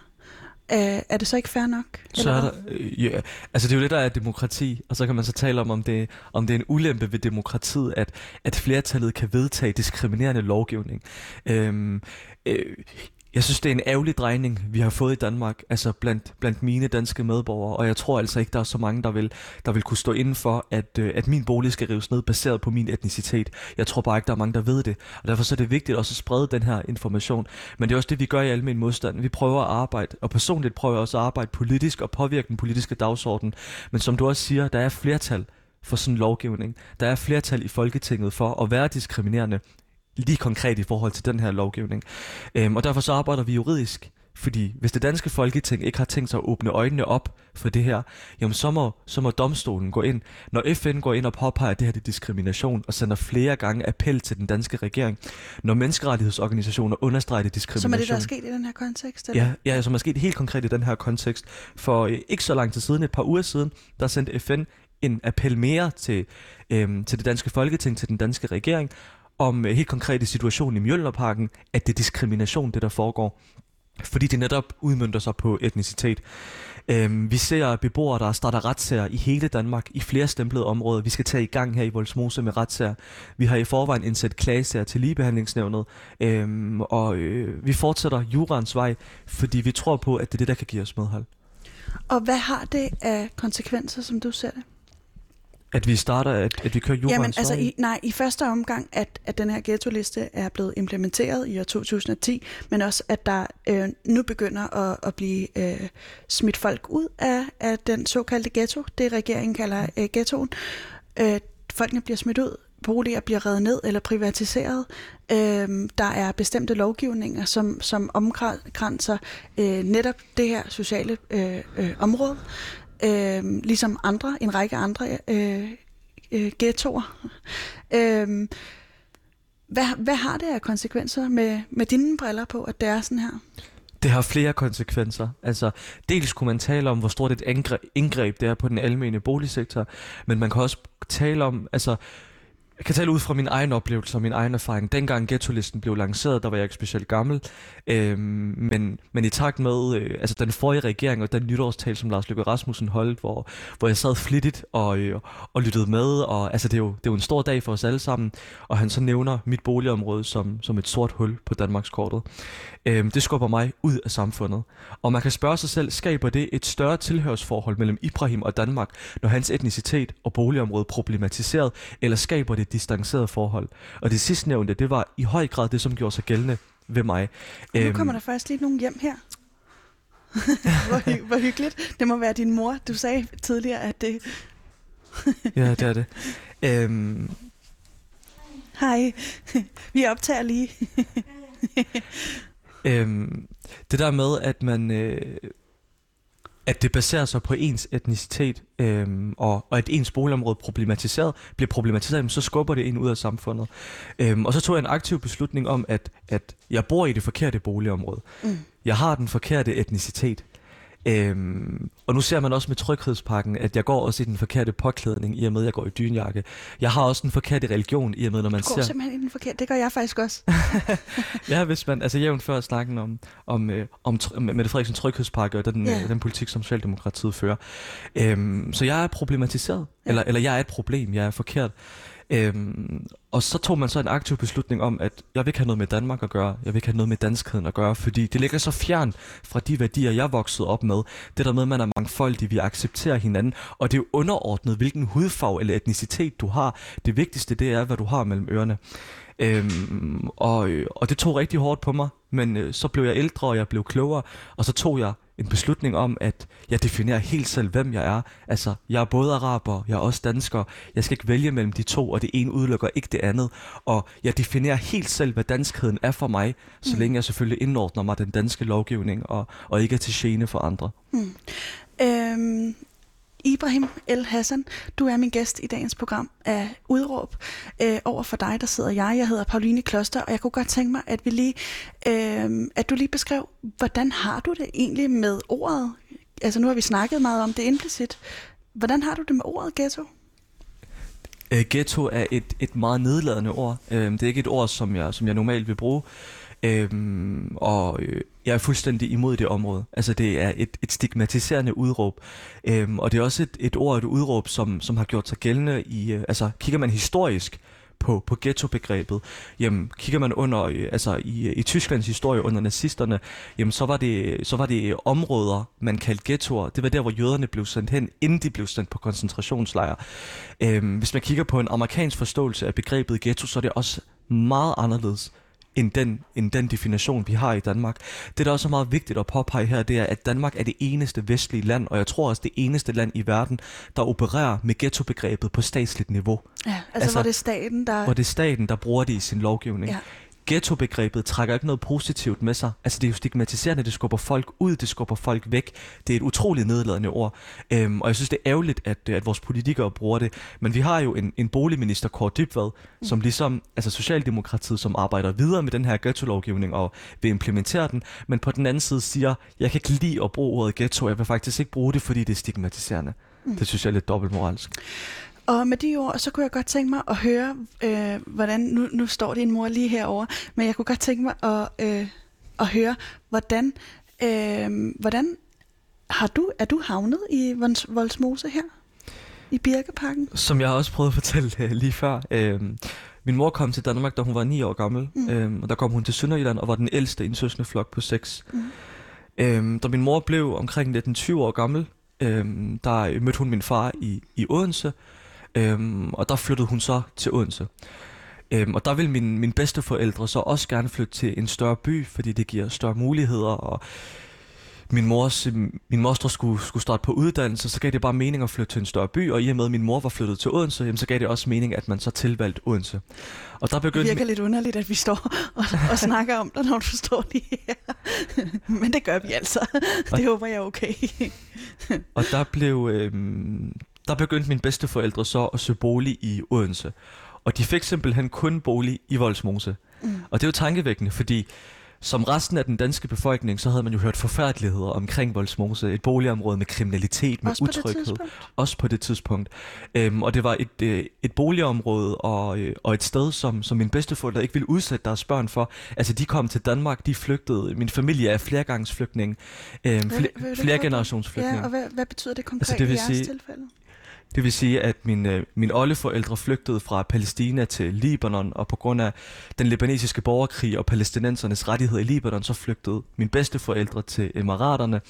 Øh, er det så ikke fair nok?
Så er der, øh, ja, altså det er jo det, der er demokrati, og så kan man så tale om, om det, om det er en ulempe ved demokratiet, at, at flertallet kan vedtage diskriminerende lovgivning. Øh, øh, jeg synes, det er en ærgerlig drejning, vi har fået i Danmark, altså blandt, blandt mine danske medborgere, og jeg tror altså ikke, der er så mange, der vil, der vil kunne stå inden for, at, øh, at min bolig skal rives ned baseret på min etnicitet. Jeg tror bare ikke, der er mange, der ved det, og derfor så er det vigtigt også at sprede den her information. Men det er også det, vi gør i almen modstand. Vi prøver at arbejde, og personligt prøver jeg også at arbejde politisk og påvirke den politiske dagsorden. Men som du også siger, der er flertal for sådan en lovgivning. Der er flertal i Folketinget for at være diskriminerende lige konkret i forhold til den her lovgivning. Øhm, og derfor så arbejder vi juridisk, fordi hvis det danske folketing ikke har tænkt sig at åbne øjnene op for det her, jamen så må, så må domstolen gå ind. Når FN går ind og påpeger, at det her er diskrimination, og sender flere gange appel til den danske regering, når menneskerettighedsorganisationer understreger det diskrimination. Som er
det, der er sket i den her kontekst? Eller?
Ja, ja, som er sket helt konkret i den her kontekst. For øh, ikke så lang tid siden, et par uger siden, der sendte FN en appel mere til, øhm, til det danske folketing, til den danske regering, om øh, helt konkret i situationen i Mjølnerparken, at det er diskrimination, det der foregår. fordi det netop udmyndter sig på etnicitet. Øhm, vi ser beboere, der starter retssager i hele Danmark, i flere stemplede områder. Vi skal tage i gang her i Voldsmose med retssager. Vi har i forvejen indsat klagesager til ligebehandlingsnævnet, øhm, og øh, vi fortsætter jurans vej, fordi vi tror på, at det er det, der kan give os medhold.
Og hvad har det af konsekvenser, som du ser det?
At vi starter, at, at vi kører jurans
Jamen, altså, i, nej, i første omgang, at, at den her ghetto-liste er blevet implementeret i år 2010, men også, at der øh, nu begynder at, at blive øh, smidt folk ud af, af den såkaldte ghetto, det regeringen kalder øh, ghettoen. Øh, folkene bliver smidt ud, boliger bliver revet ned eller privatiseret. Øh, der er bestemte lovgivninger, som, som omkranser øh, netop det her sociale øh, øh, område øh, ligesom andre, en række andre øh, øh, ghettoer. Øh, hvad, hvad har det af konsekvenser med, med dine briller på, at det er sådan her?
Det har flere konsekvenser. Altså, dels kunne man tale om, hvor stort et indgreb, indgreb det er på den almene boligsektor, men man kan også tale om, altså, jeg kan tale ud fra min egen oplevelse og min egen erfaring. Dengang ghetto-listen blev lanceret, der var jeg ikke specielt gammel. Øhm, men, men i takt med øh, altså den forrige regering og den nytårstal, som Lars Løkke Rasmussen holdt, hvor, hvor jeg sad flittigt og, øh, og lyttede med. Og, altså, det, er jo, det er jo en stor dag for os alle sammen. Og han så nævner mit boligområde som, som et sort hul på Danmarks kortet. Øhm, det skubber mig ud af samfundet. Og man kan spørge sig selv, skaber det et større tilhørsforhold mellem Ibrahim og Danmark, når hans etnicitet og boligområde problematiseret, eller skaber det distanceret forhold? Og det sidste nævnte, det var i høj grad det, som gjorde sig gældende ved mig.
Nu øhm, kommer der faktisk lige nogen hjem her. [LAUGHS] hvor, hy- hvor hyggeligt. Det må være din mor. Du sagde tidligere, at det...
ja, det er det. Øhm,
Hej. Vi optager lige.
øhm, det der med, at man... Øh, at det baserer sig på ens etnicitet, øhm, og, og at ens boligområde problematiseret, bliver problematiseret, så skubber det ind ud af samfundet. Øhm, og så tog jeg en aktiv beslutning om, at, at jeg bor i det forkerte boligområde.
Mm.
Jeg har den forkerte etnicitet. Øhm, og nu ser man også med tryghedspakken, at jeg går også i den forkerte påklædning, i og med, at jeg går i dynjakke. Jeg har også den forkerte religion, i og med, når man
Du går
ser...
simpelthen i den forkerte. Det gør jeg faktisk også. [LAUGHS]
ja, hvis man, altså jævnt før snakken om, om, øh, om tr- Mette Frederiksen tryghedspakke og den,
Ja.
øh, den politik, som Socialdemokratiet fører. Øhm, så jeg er problematiseret,
Ja.
eller, eller jeg er et problem, jeg er forkert. Øhm, og så tog man så en aktiv beslutning om, at jeg vil ikke have noget med Danmark at gøre, jeg vil ikke have noget med danskheden at gøre, fordi det ligger så fjern fra de værdier, jeg voksede op med. Det der med, at man er mangfoldig, vi accepterer hinanden, og det er jo underordnet, hvilken hudfarve eller etnicitet du har. Det vigtigste, det er, hvad du har mellem ørerne. Øhm, og, øh, og det tog rigtig hårdt på mig, men øh, så blev jeg ældre, og jeg blev klogere, og så tog jeg en beslutning om, at jeg definerer helt selv, hvem jeg er. Altså, jeg er både araber, jeg er også dansker. Jeg skal ikke vælge mellem de to, og det ene udelukker ikke det andet. Og jeg definerer helt selv, hvad danskheden er for mig, så
Mm.
længe jeg selvfølgelig indordner mig den danske lovgivning, og, og ikke er til gene for andre.
Øhm, Ibrahim El Hassan, du er min gæst i dagens program af Udråb. Øh, over for dig, der sidder jeg. Jeg hedder Pauline Kloster, og jeg kunne godt tænke mig, at, vi lige, øh, at du lige beskrev, hvordan har du det egentlig med ordet? Altså nu har vi snakket meget om det implicit. Hvordan har du det med ordet ghetto?
Øh, ghetto er et, et meget nedladende ord. Øh, det er ikke et ord, som jeg, som jeg normalt vil bruge. Øhm, og øh, jeg er fuldstændig imod det område. Altså det er et, et stigmatiserende udråb. Øhm, og det er også et, et ord, et udråb, som, som har gjort sig gældende i... Øh, altså kigger man historisk på, på ghetto-begrebet, jamen kigger man under, øh, altså i, i Tysklands historie under nazisterne, jamen så var, det, så var det områder, man kaldte ghettoer. Det var der, hvor jøderne blev sendt hen, inden de blev sendt på koncentrationslejre. Øhm, hvis man kigger på en amerikansk forståelse af begrebet ghetto, så er det også meget anderledes end den, end den definition, vi har i Danmark. Det, der også er meget vigtigt at påpege her, det er, at Danmark er det eneste vestlige land, og jeg tror også det eneste land i verden, der opererer med ghetto-begrebet på statsligt niveau.
Ja, altså,
Altså,
hvor det er staten, der...
Hvor det er staten, der bruger det i sin lovgivning.
Ja.
Ghetto-begrebet trækker ikke noget positivt med sig. Altså det er jo stigmatiserende, det skubber folk ud, det skubber folk væk. Det er et utroligt nedladende ord. Øhm, og jeg synes, det er ærgerligt, at, at vores politikere bruger det. Men vi har jo en, en boligminister, Kåre Dybvad, mm. som ligesom, altså Socialdemokratiet, som arbejder videre med den her ghetto-lovgivning og vil implementere den, men på den anden side siger, jeg kan ikke lide at bruge ordet ghetto, jeg vil faktisk ikke bruge det, fordi det er stigmatiserende. Mm. Det synes jeg er lidt dobbeltmoralsk.
Og med de ord, så kunne jeg godt tænke mig at høre, øh, hvordan, nu, nu står din mor lige herover, men jeg kunne godt tænke mig at øh, at høre, hvordan, øh, hvordan har du, er du havnet i Volds, Voldsmose her? I Birkeparken?
Som jeg også prøvede at fortælle uh, lige før. Uh, min mor kom til Danmark, da hun var 9 år gammel. Mm. Uh, og der kom hun til Sønderjylland og var den ældste i en søsende flok på 6. Mm. Uh, da min mor blev omkring 19-20 år gammel, uh, der mødte hun min far i, i Odense. Uh, og der flyttede hun så til Odense. Øhm, og der vil min, min bedsteforældre så også gerne flytte til en større by, fordi det giver større muligheder, og min, mors, min moster skulle, skulle starte på uddannelse, så gav det bare mening at flytte til en større by, og i og med, at min mor var flyttet til Odense, jamen, så gav det også mening, at man så tilvalgte Odense.
Og der begyndte det virker lidt underligt, at vi står og, og snakker om det, når du står lige her. Men det gør vi altså. Det håber jeg er okay.
og der blev... Øhm, der begyndte mine bedsteforældre så at søge bolig i Odense. Og de fik simpelthen kun bolig i Voldsmose. Mm. Og det er jo tankevækkende, fordi som resten af den danske befolkning, så havde man jo hørt forfærdeligheder omkring Voldsmose. Et boligområde med kriminalitet, med
også
utryghed.
På
også på det tidspunkt. Øhm, og det var et, øh, et boligområde og, øh, og et sted, som, som min bedsteforældre ikke ville udsætte deres børn for. Altså, de kom til Danmark, de flygtede. Min familie er flergangsflygtning. Øhm, fl- flere generationsflygtning.
Ja, og hvad, hvad betyder det konkret altså, det vil i jeres sige, tilfælde?
Det vil sige, at mine, øh, mine oldeforældre flygtede fra Palæstina til Libanon, og på grund af den libanesiske borgerkrig og palæstinensernes rettigheder i Libanon, så flygtede mine bedsteforældre til Emiraterne.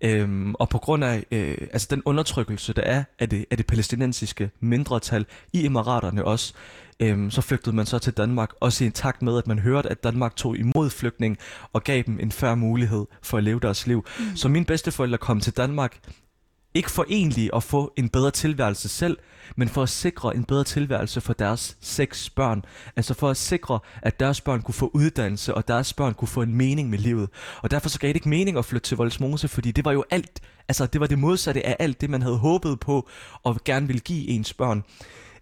Øhm, og på grund af øh, altså den undertrykkelse, der er af det, af det palæstinensiske mindretal i Emiraterne også, øhm, så flygtede man så til Danmark, også i takt med, at man hørte, at Danmark tog imod flygtning og gav dem en færre mulighed for at leve deres liv. Mm. Så mine bedsteforældre kom til Danmark ikke for egentlig at få en bedre tilværelse selv, men for at sikre en bedre tilværelse for deres seks børn. Altså for at sikre, at deres børn kunne få uddannelse, og deres børn kunne få en mening med livet. Og derfor så gav det ikke mening at flytte til Voldsmose, fordi det var jo alt, altså det var det modsatte af alt det, man havde håbet på, og gerne ville give ens børn.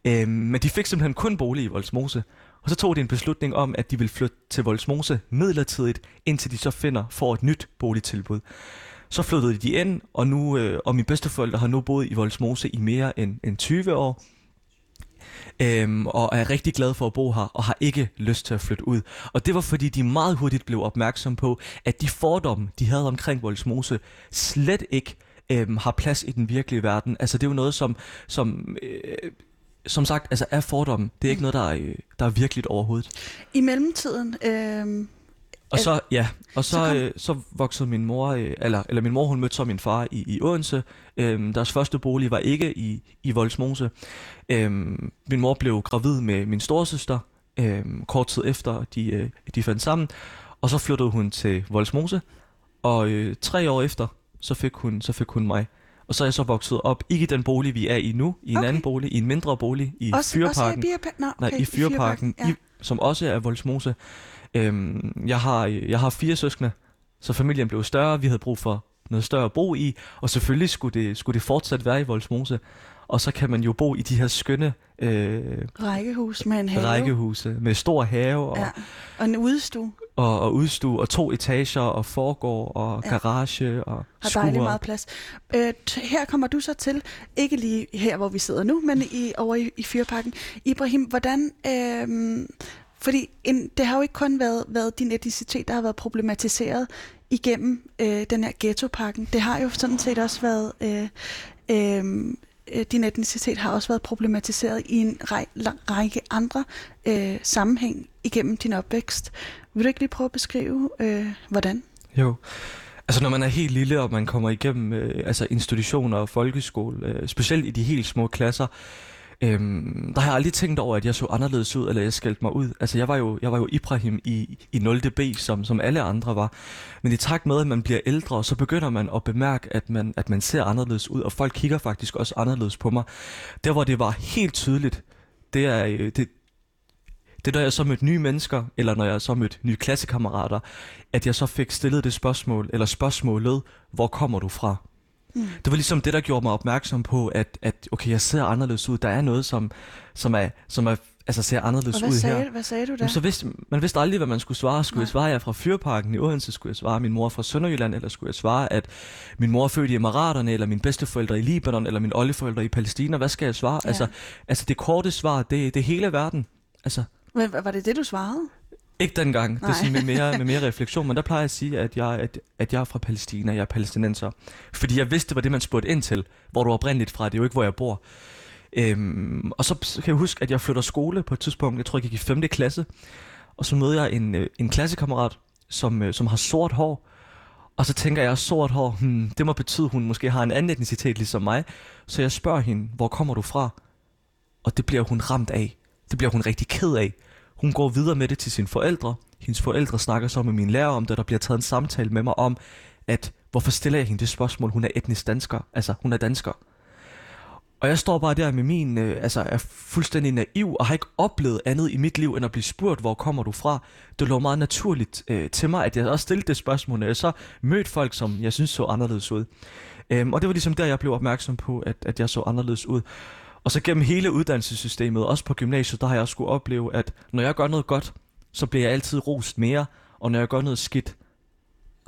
Øhm, men de fik simpelthen kun bolig i Voldsmose. Og så tog de en beslutning om, at de ville flytte til Voldsmose midlertidigt, indtil de så finder for et nyt boligtilbud. Så flyttede de ind, og, nu, øh, og mine bedsteforældre har nu boet i Voldsmose i mere end, end 20 år. Øhm, og er rigtig glad for at bo her, og har ikke lyst til at flytte ud. Og det var fordi, de meget hurtigt blev opmærksom på, at de fordomme, de havde omkring Voldsmose, slet ikke øhm, har plads i den virkelige verden. Altså det er jo noget, som, som øh, som sagt, altså er fordomme, det er ikke noget, der er, øh, der er virkeligt overhovedet.
I mellemtiden, øh,
og så, ja, og så, så, kom... øh, så voksede min mor, øh, eller, eller min mor, hun mødte så min far i, i Odense. Øhm, deres første bolig var ikke i, i Voldsmose. Øhm, min mor blev gravid med min storesøster, øhm, kort tid efter de, øh, de fandt sammen. Og så flyttede hun til Voldsmose, og øh, tre år efter, så fik, hun, så fik hun mig. Og så er jeg så vokset op, ikke i den bolig, vi er i nu, i en okay. anden bolig, i en mindre bolig, i også, Fyrparken.
Også i, Nå, okay,
Nej, i Fyrparken, ja. i, som også er Voldsmose. Øhm, jeg, har, jeg har fire søskende, så familien blev større. Vi havde brug for noget større at bo i, og selvfølgelig skulle det, skulle det fortsat være i Voldsmose. Og så kan man jo bo i de her skønne
øh, rækkehus med en have.
Rækkehuse med stor have. Og, ja.
og en udstue.
Og, og udstue, og to etager, og forgård, og ja. garage, og
Har dejligt meget plads. Øh, her kommer du så til, ikke lige her, hvor vi sidder nu, men i, over i, i Fyrparken. Ibrahim, hvordan... Øh, fordi en, det har jo ikke kun været, været din etnicitet, der har været problematiseret igennem øh, den her ghettopakken. Det har jo sådan set også været... Øh, øh, øh din etnicitet har også været problematiseret i en række andre øh, sammenhæng igennem din opvækst. Vil du ikke lige prøve at beskrive, øh, hvordan?
Jo. Altså når man er helt lille, og man kommer igennem øh, altså institutioner og folkeskole, øh, specielt i de helt små klasser, Øhm, der har jeg aldrig tænkt over, at jeg så anderledes ud, eller jeg skældte mig ud. Altså, jeg var jo, jeg var jo Ibrahim i, i 0. B, som, som alle andre var. Men i takt med, at man bliver ældre, så begynder man at bemærke, at man, at man ser anderledes ud, og folk kigger faktisk også anderledes på mig. Der, hvor det var helt tydeligt, det er, øh, det, det er, når jeg så mødte nye mennesker, eller når jeg så mødte nye klassekammerater, at jeg så fik stillet det spørgsmål, eller spørgsmålet, hvor kommer du fra? Mm. Det var ligesom det, der gjorde mig opmærksom på, at, at okay, jeg ser anderledes ud. Der er noget, som, som, er, som er, altså ser anderledes
ud
sagde,
her. Hvad sagde du da?
så vidste, man vidste aldrig, hvad man skulle svare. Skulle Nej. jeg svare, jeg er fra Fyrparken i Odense? Skulle jeg svare, min mor fra Sønderjylland? Eller skulle jeg svare, at min mor er født i Emiraterne? Eller mine bedsteforældre i Libanon? Eller mine oldeforældre i Palæstina? Hvad skal jeg svare? Ja. Altså, altså det korte svar, det, det er hele verden. Altså,
Men var det det, du svarede?
Ikke dengang, det er
Nej.
sådan med mere, med mere [LAUGHS] refleksion, men der plejer jeg at sige, at jeg, at, at jeg er fra Palæstina, jeg er palæstinenser. Fordi jeg vidste, det var det, man spurgte ind til, hvor du er oprindeligt fra, det er jo ikke, hvor jeg bor. Øhm, og så kan jeg huske, at jeg flytter skole på et tidspunkt, jeg tror, jeg gik i 5. klasse, og så møder jeg en, øh, en klassekammerat, som, øh, som har sort hår, og så tænker jeg, sort hår, hmm, det må betyde, at hun måske har en anden etnicitet ligesom mig. Så jeg spørger hende, hvor kommer du fra? Og det bliver hun ramt af. Det bliver hun rigtig ked af. Hun går videre med det til sine forældre. Hendes forældre snakker så med min lærer om det, og der bliver taget en samtale med mig om, at hvorfor stiller jeg hende det spørgsmål? Hun er etnisk dansker. Altså, hun er dansker. Og jeg står bare der med min, øh, altså er fuldstændig naiv, og har ikke oplevet andet i mit liv, end at blive spurgt, hvor kommer du fra? Det lå meget naturligt øh, til mig, at jeg også stillede det spørgsmål, og jeg så mødte folk, som jeg synes så anderledes ud. Øhm, og det var ligesom der, jeg blev opmærksom på, at, at jeg så anderledes ud. Og så gennem hele uddannelsessystemet, også på gymnasiet, der har jeg også skulle opleve, at når jeg gør noget godt, så bliver jeg altid rost mere, og når jeg gør noget skidt,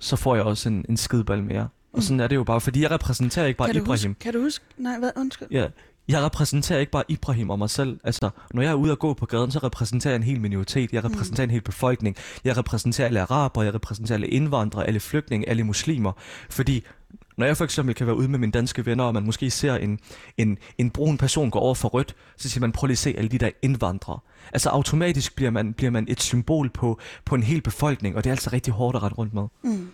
så får jeg også en, en skideball mere. Og sådan er det jo bare, fordi jeg repræsenterer ikke bare
kan, du
Ibrahim.
huske, kan du huske? Nej, hvad? Undskyld.
Ja, jeg repræsenterer ikke bare Ibrahim og mig selv. Altså, når jeg er ude og gå på gaden, så repræsenterer jeg en hel minoritet. Jeg repræsenterer en hel befolkning. Jeg repræsenterer alle araber, jeg repræsenterer alle indvandrere, alle flygtninge, alle muslimer. Fordi når jeg for eksempel kan være ude med mine danske venner, og man måske ser en, en, en brun person gå over for rødt, så siger man, prøv lige at se alle de der indvandrere. Altså automatisk bliver man, bliver man et symbol på, på en hel befolkning, og det er altså rigtig hårdt at rette rundt med.
Mm.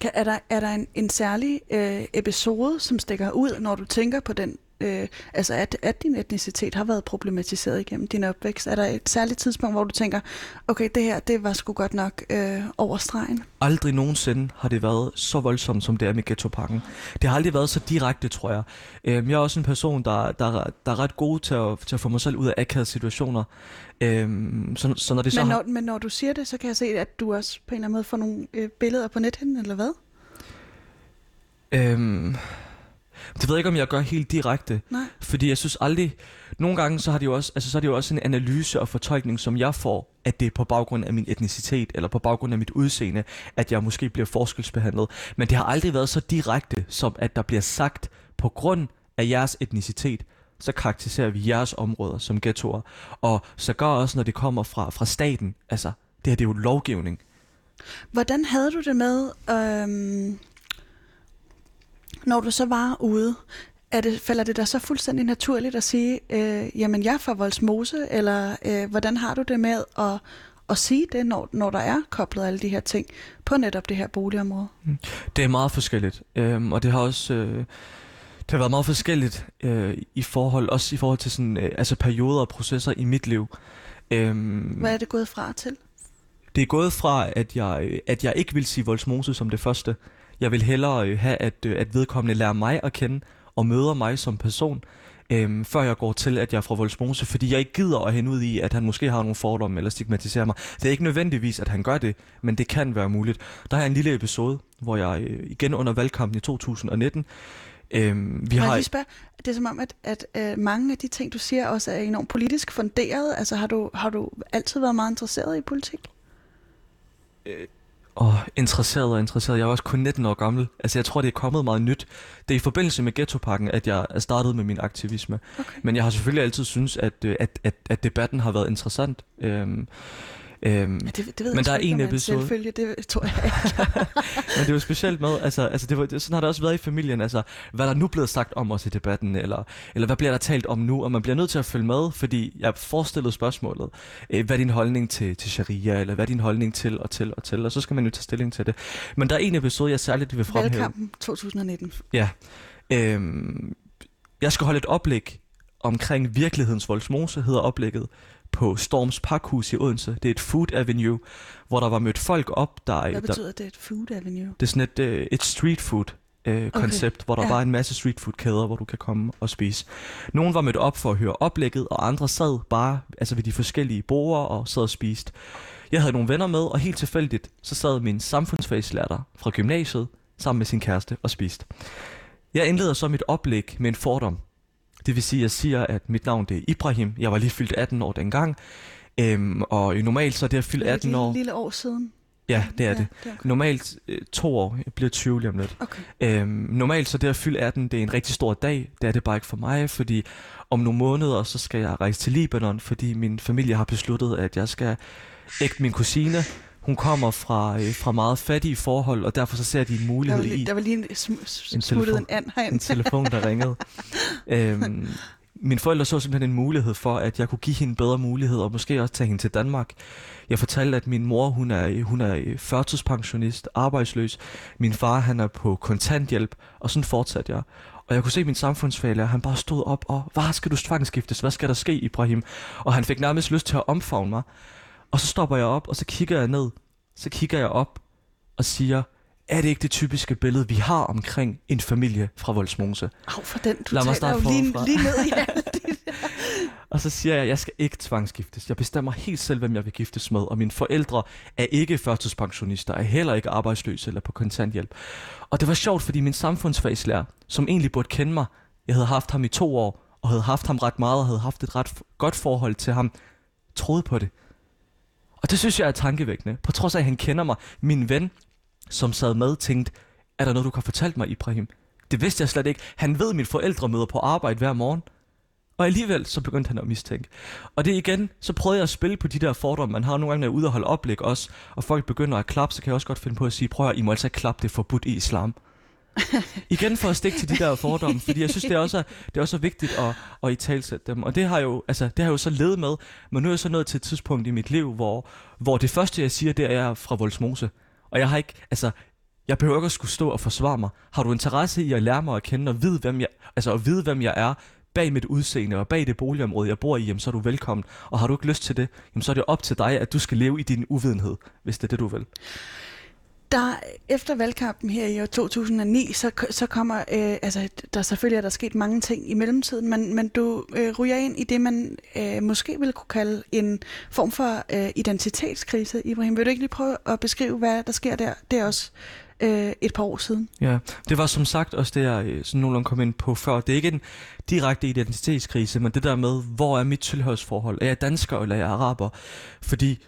Kan, er der, er der en, en særlig øh, episode, som stikker ud, når du tænker på den, øh, altså at, at din etnicitet har været problematiseret igennem din opvækst? Er der et særligt tidspunkt, hvor du tænker, okay, det her, det var sgu godt nok øh, over stregen?
Aldrig nogensinde har det været så voldsomt, som det er med ghettopakken. Det har aldrig været så direkte, tror jeg. Øhm, jeg er også en person, der, der, der er ret god til at, til at få mig selv ud af akavede situationer. Øhm, så, så når det så
Men
har...
når, men når du siger det, så kan jeg se, at du også på en eller anden måde får nogle øh, billeder på nethinden, eller hvad?
Øhm, det ved jeg ikke, om jeg gør helt direkte.
Nej.
Fordi jeg synes aldrig... Nogle gange, så har det jo også, altså, så er det jo også en analyse og fortolkning, som jeg får, at det er på baggrund af min etnicitet, eller på baggrund af mit udseende, at jeg måske bliver forskelsbehandlet. Men det har aldrig været så direkte, som at der bliver sagt, på grund af jeres etnicitet, så karakteriserer vi jeres områder som ghettoer. Og så gør også, når det kommer fra, fra staten, altså, det her det er jo lovgivning.
Hvordan havde du det med, øhm, når du så var ude, er det, falder det dig så fuldstændig naturligt at sige, øh, jamen jeg er fra Voldsmose, eller øh, hvordan har du det med at, at sige det, når, når der er koblet alle de her ting på netop det her boligområde?
Det er meget forskelligt, øhm, og det har også øh, det har været meget forskelligt øh, i forhold også i forhold til sådan øh, altså perioder og processer i mit liv. Øhm,
Hvad er det gået fra til?
det er gået fra at jeg øh, at jeg ikke vil sige Voldsmose som det første. Jeg vil hellere øh, have at øh, at vedkommende lærer mig at kende og møder mig som person. Øhm, før jeg går til, at jeg er fra Voldsmose, fordi jeg ikke gider at hænde ud i, at han måske har nogle fordomme eller stigmatiserer mig. Det er ikke nødvendigvis, at han gør det, men det kan være muligt. Der er en lille episode, hvor jeg øh, igen under valgkampen i 2019, øhm, vi har...
lige spørge, det er som om, at, at øh, mange af de ting, du siger, også er enormt politisk funderet. Altså har du, har du altid været meget interesseret i politik?
Åh, interesseret og interesseret. Jeg er også kun 19 år gammel. Altså, jeg tror, det er kommet meget nyt. Det er i forbindelse med ghettopakken, at jeg er startet med min aktivisme.
Okay.
Men jeg har selvfølgelig altid synes, at, øh, at, at, at debatten har været interessant. Øhm, øhm,
Ja, det, det ved
Men
jeg
der er en episode.
Selvfølgelig, det tror jeg [LAUGHS] ikke.
Men det er jo specielt med, altså, altså det var, det, sådan har det også været i familien, altså, hvad er der nu blevet sagt om os i debatten, eller, eller hvad bliver der talt om nu, og man bliver nødt til at følge med, fordi jeg forestillede spørgsmålet, øh, hvad er din holdning til, til sharia, eller hvad er din holdning til og til og til, og så skal man jo tage stilling til det. Men der er en episode, jeg særligt vil fremhæve.
Valgkampen 2019.
Ja. Øhm, jeg skal holde et oplæg omkring virkelighedens voldsmose, hedder oplægget, på Storms Pakhus i Odense. Det er et food avenue, hvor der var mødt folk op, der,
Hvad
der
betyder det, et food avenue?
det er sådan et, øh, et street food øh, koncept, okay. hvor der
ja.
var en masse street food kæder, hvor du kan komme og spise. Nogle var mødt op for at høre oplægget, og andre sad bare altså ved de forskellige borde og sad og spiste. Jeg havde nogle venner med, og helt tilfældigt, så sad min samfundsfagslærer fra gymnasiet sammen med sin kæreste og spiste. Jeg indleder så mit oplæg med en fordom. Det vil sige, at jeg siger, at mit navn det er Ibrahim. Jeg var lige fyldt 18 år dengang. Øhm, og normalt så er det at fylde
Er det
18
et
år...
lille, år siden?
Ja, det er det.
det er okay.
Normalt øh, to år. Jeg bliver 20 lige om lidt.
okay.
Øhm, normalt så det at fylde 18, det er en rigtig stor dag. Det er det bare ikke for mig, fordi om nogle måneder, så skal jeg rejse til Libanon, fordi min familie har besluttet, at jeg skal ægte min kusine. Hun kommer fra, øh, fra meget fattige forhold, og derfor så ser de en
Der
mulighed
var,
i
der var lige en, sm-
En
smuttet
telefon.
en and herinde.
en telefon, der ringede. [LAUGHS] øhm, mine forældre så simpelthen en mulighed for, at jeg kunne give hende bedre muligheder, og måske også tage hende til Danmark. Jeg fortalte, at min mor, hun er, hun er førtidspensionist, arbejdsløs. Min far, han er på kontanthjælp, og sådan fortsatte jeg. Og jeg kunne se min samfundsfælder, han bare stod op og, hvad skal du tvangsgiftes? Hvad skal der ske, Ibrahim? Og han fik nærmest lyst til at omfavne mig. Og så stopper jeg op, og så kigger jeg ned. Så kigger jeg op og siger, er det ikke det typiske billede, vi har omkring en familie fra Voldsmose?
Au, for den, du
Lad mig
taler jo
starte
lige, lige ned i alt [LAUGHS] det.
Og så siger jeg, at jeg skal ikke tvangsgiftes. Jeg bestemmer helt selv, hvem jeg vil giftes med. Og mine forældre er ikke førtidspensionister, er heller ikke arbejdsløse eller på kontanthjælp. Og det var sjovt, fordi min samfundsfagslærer, som egentlig burde kende mig, jeg havde haft ham i to år, og havde haft ham ret meget, og havde haft et ret godt forhold til ham, troede på det. Og det synes jeg er tankevækkende. På trods af, at han kender mig. Min ven, som sad med, tænkte, er der noget, du kan fortælle mig, Ibrahim? Det vidste jeg slet ikke. Han ved, at mine forældre møder på arbejde hver morgen. Og alligevel så begyndte han at mistænke. Og det igen, så prøvede jeg at spille på de der fordomme, man har nogle gange, når jeg er ude og holde oplæg også, og folk begynder at klappe, så kan jeg også godt finde på at sige, prøv at I må altså ikke klappe, det er forbudt i islam. [LAUGHS] igen for at stikke til de der fordomme, fordi jeg synes, det er også, det er også vigtigt at, at i talsætte dem. Og det har, jo, altså, det har jo så levet med, men nu er jeg så nået til et tidspunkt i mit liv, hvor, hvor det første, jeg siger, det er, at jeg er fra Volsmose. Og jeg har ikke, altså, jeg behøver ikke at skulle stå og forsvare mig. Har du interesse i at lære mig at kende og vide, hvem jeg, altså at vide, hvem jeg er, bag mit udseende og bag det boligområde, jeg bor i, jamen, så er du velkommen. Og har du ikke lyst til det, jamen, så er det op til dig, at du skal leve i din uvidenhed, hvis det er det, du vil.
Der, efter valgkampen her i år 2009, så, så kommer, øh, altså der selvfølgelig er der sket mange ting i mellemtiden, men, men du øh, ryger ind i det, man øh, måske ville kunne kalde en form for øh, identitetskrise. Ibrahim, vil du ikke lige prøve at beskrive, hvad der sker der? Det er også øh, et par år siden.
Ja, det var som sagt også det, jeg øh, sådan nogenlunde kom ind på før. Det er ikke en direkte identitetskrise, men det der med, hvor er mit tilhørsforhold? Er jeg dansker, eller er jeg araber? Fordi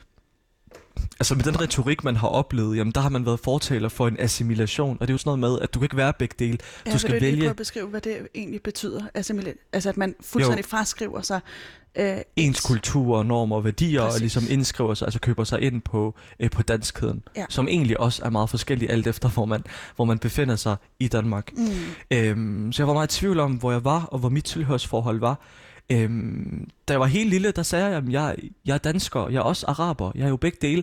altså med den retorik, man har oplevet, jamen der har man været fortaler for en assimilation, og det er jo sådan noget med, at du kan ikke være begge dele.
Ja,
Du skal
vil du ikke lige
vælge
prøve at beskrive, hvad det egentlig betyder? Altså, altså at man fuldstændig fraskriver sig øh,
ens kultur, normer og værdier. Præcis. og ligesom indskriver sig, altså køber sig ind på, øh, på danskheden,
Ja.
som egentlig også er meget forskellig alt efter, hvor man, hvor man befinder sig i Danmark.
Mm.
Øhm, så jeg var meget i tvivl om, hvor jeg var, og hvor mit tilhørsforhold var. Øhm, da jeg var helt lille, der sagde jeg, at jeg, jeg er dansker, jeg er også araber, jeg er jo begge dele.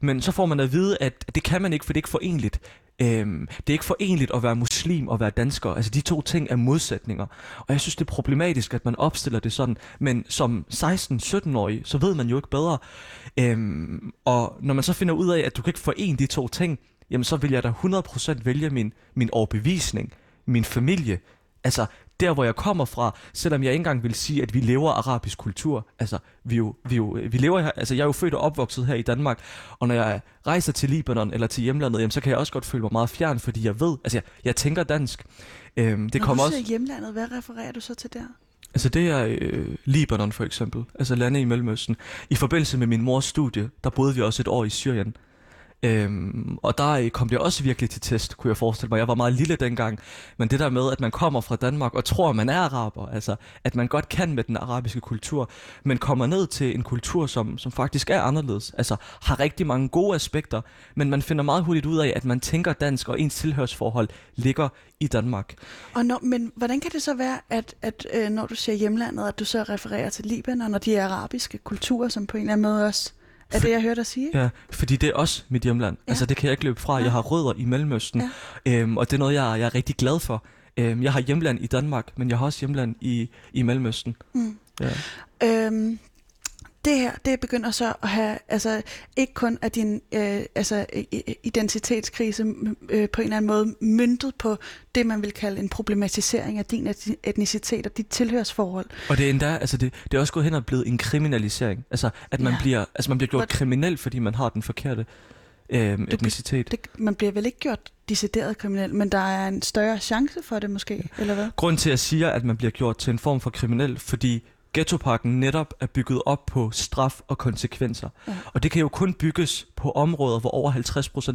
Men så får man at vide, at det kan man ikke, for det er ikke forenligt. Øhm, det er ikke forenligt at være muslim og være dansker. Altså de to ting er modsætninger. Og jeg synes, det er problematisk, at man opstiller det sådan. Men som 16-17-årig, så ved man jo ikke bedre. Øhm, og når man så finder ud af, at du kan ikke forene de to ting, jamen så vil jeg da 100% vælge min, min overbevisning, min familie. Altså der, hvor jeg kommer fra, selvom jeg ikke engang vil sige, at vi lever arabisk kultur. Altså, vi, jo, vi, jo, vi lever her, altså jeg er jo født og opvokset her i Danmark, og når jeg rejser til Libanon eller til hjemlandet, jamen, så kan jeg også godt føle mig meget fjern, fordi jeg ved, altså jeg, jeg tænker dansk. Øhm, det
Når
kommer
du
også...
hjemlandet, hvad refererer du så til der?
Altså det er øh, Libanon for eksempel, altså lande i Mellemøsten. I forbindelse med min mors studie, der boede vi også et år i Syrien. Øhm, og der øh, kom det også virkelig til test, kunne jeg forestille mig. Jeg var meget lille dengang, men det der med, at man kommer fra Danmark og tror, at man er araber, altså at man godt kan med den arabiske kultur, men kommer ned til en kultur, som, som faktisk er anderledes, altså har rigtig mange gode aspekter, men man finder meget hurtigt ud af, at man tænker dansk, og ens tilhørsforhold ligger i Danmark.
Og når, men hvordan kan det så være, at, at øh, når du siger hjemlandet, at du så refererer til Libanon og de arabiske kulturer, som på en eller anden måde også er det, jeg hørte dig sige?
Ja, fordi det er også mit hjemland. Ja. Altså det kan jeg ikke løbe fra. Jeg har rødder i Mellemøsten, ja. øhm, og det er noget, jeg, jeg er rigtig glad for. Øhm, jeg har hjemland i Danmark, men jeg har også hjemland i, i Mellemøsten.
Mm.
Ja.
Øhm, det her, det begynder så at have, altså ikke kun af din øh, altså, identitetskrise øh, på en eller anden måde myntet på det, man vil kalde en problematisering af din etni- etnicitet og dit tilhørsforhold.
Og det er endda, altså det, det er også gået hen og blevet en kriminalisering. Altså at man,
Ja.
bliver, altså man bliver gjort
Hvor-
kriminel, fordi man har den forkerte øhm,
Du-
etnicitet.
Det, man bliver vel ikke gjort decideret kriminel, men der er en større chance for det måske, eller hvad?
Grund til at jeg siger, at man bliver gjort til en form for kriminel, fordi ghettopakken netop er bygget op på straf og konsekvenser.
Ja.
Og det kan jo kun bygges på områder, hvor over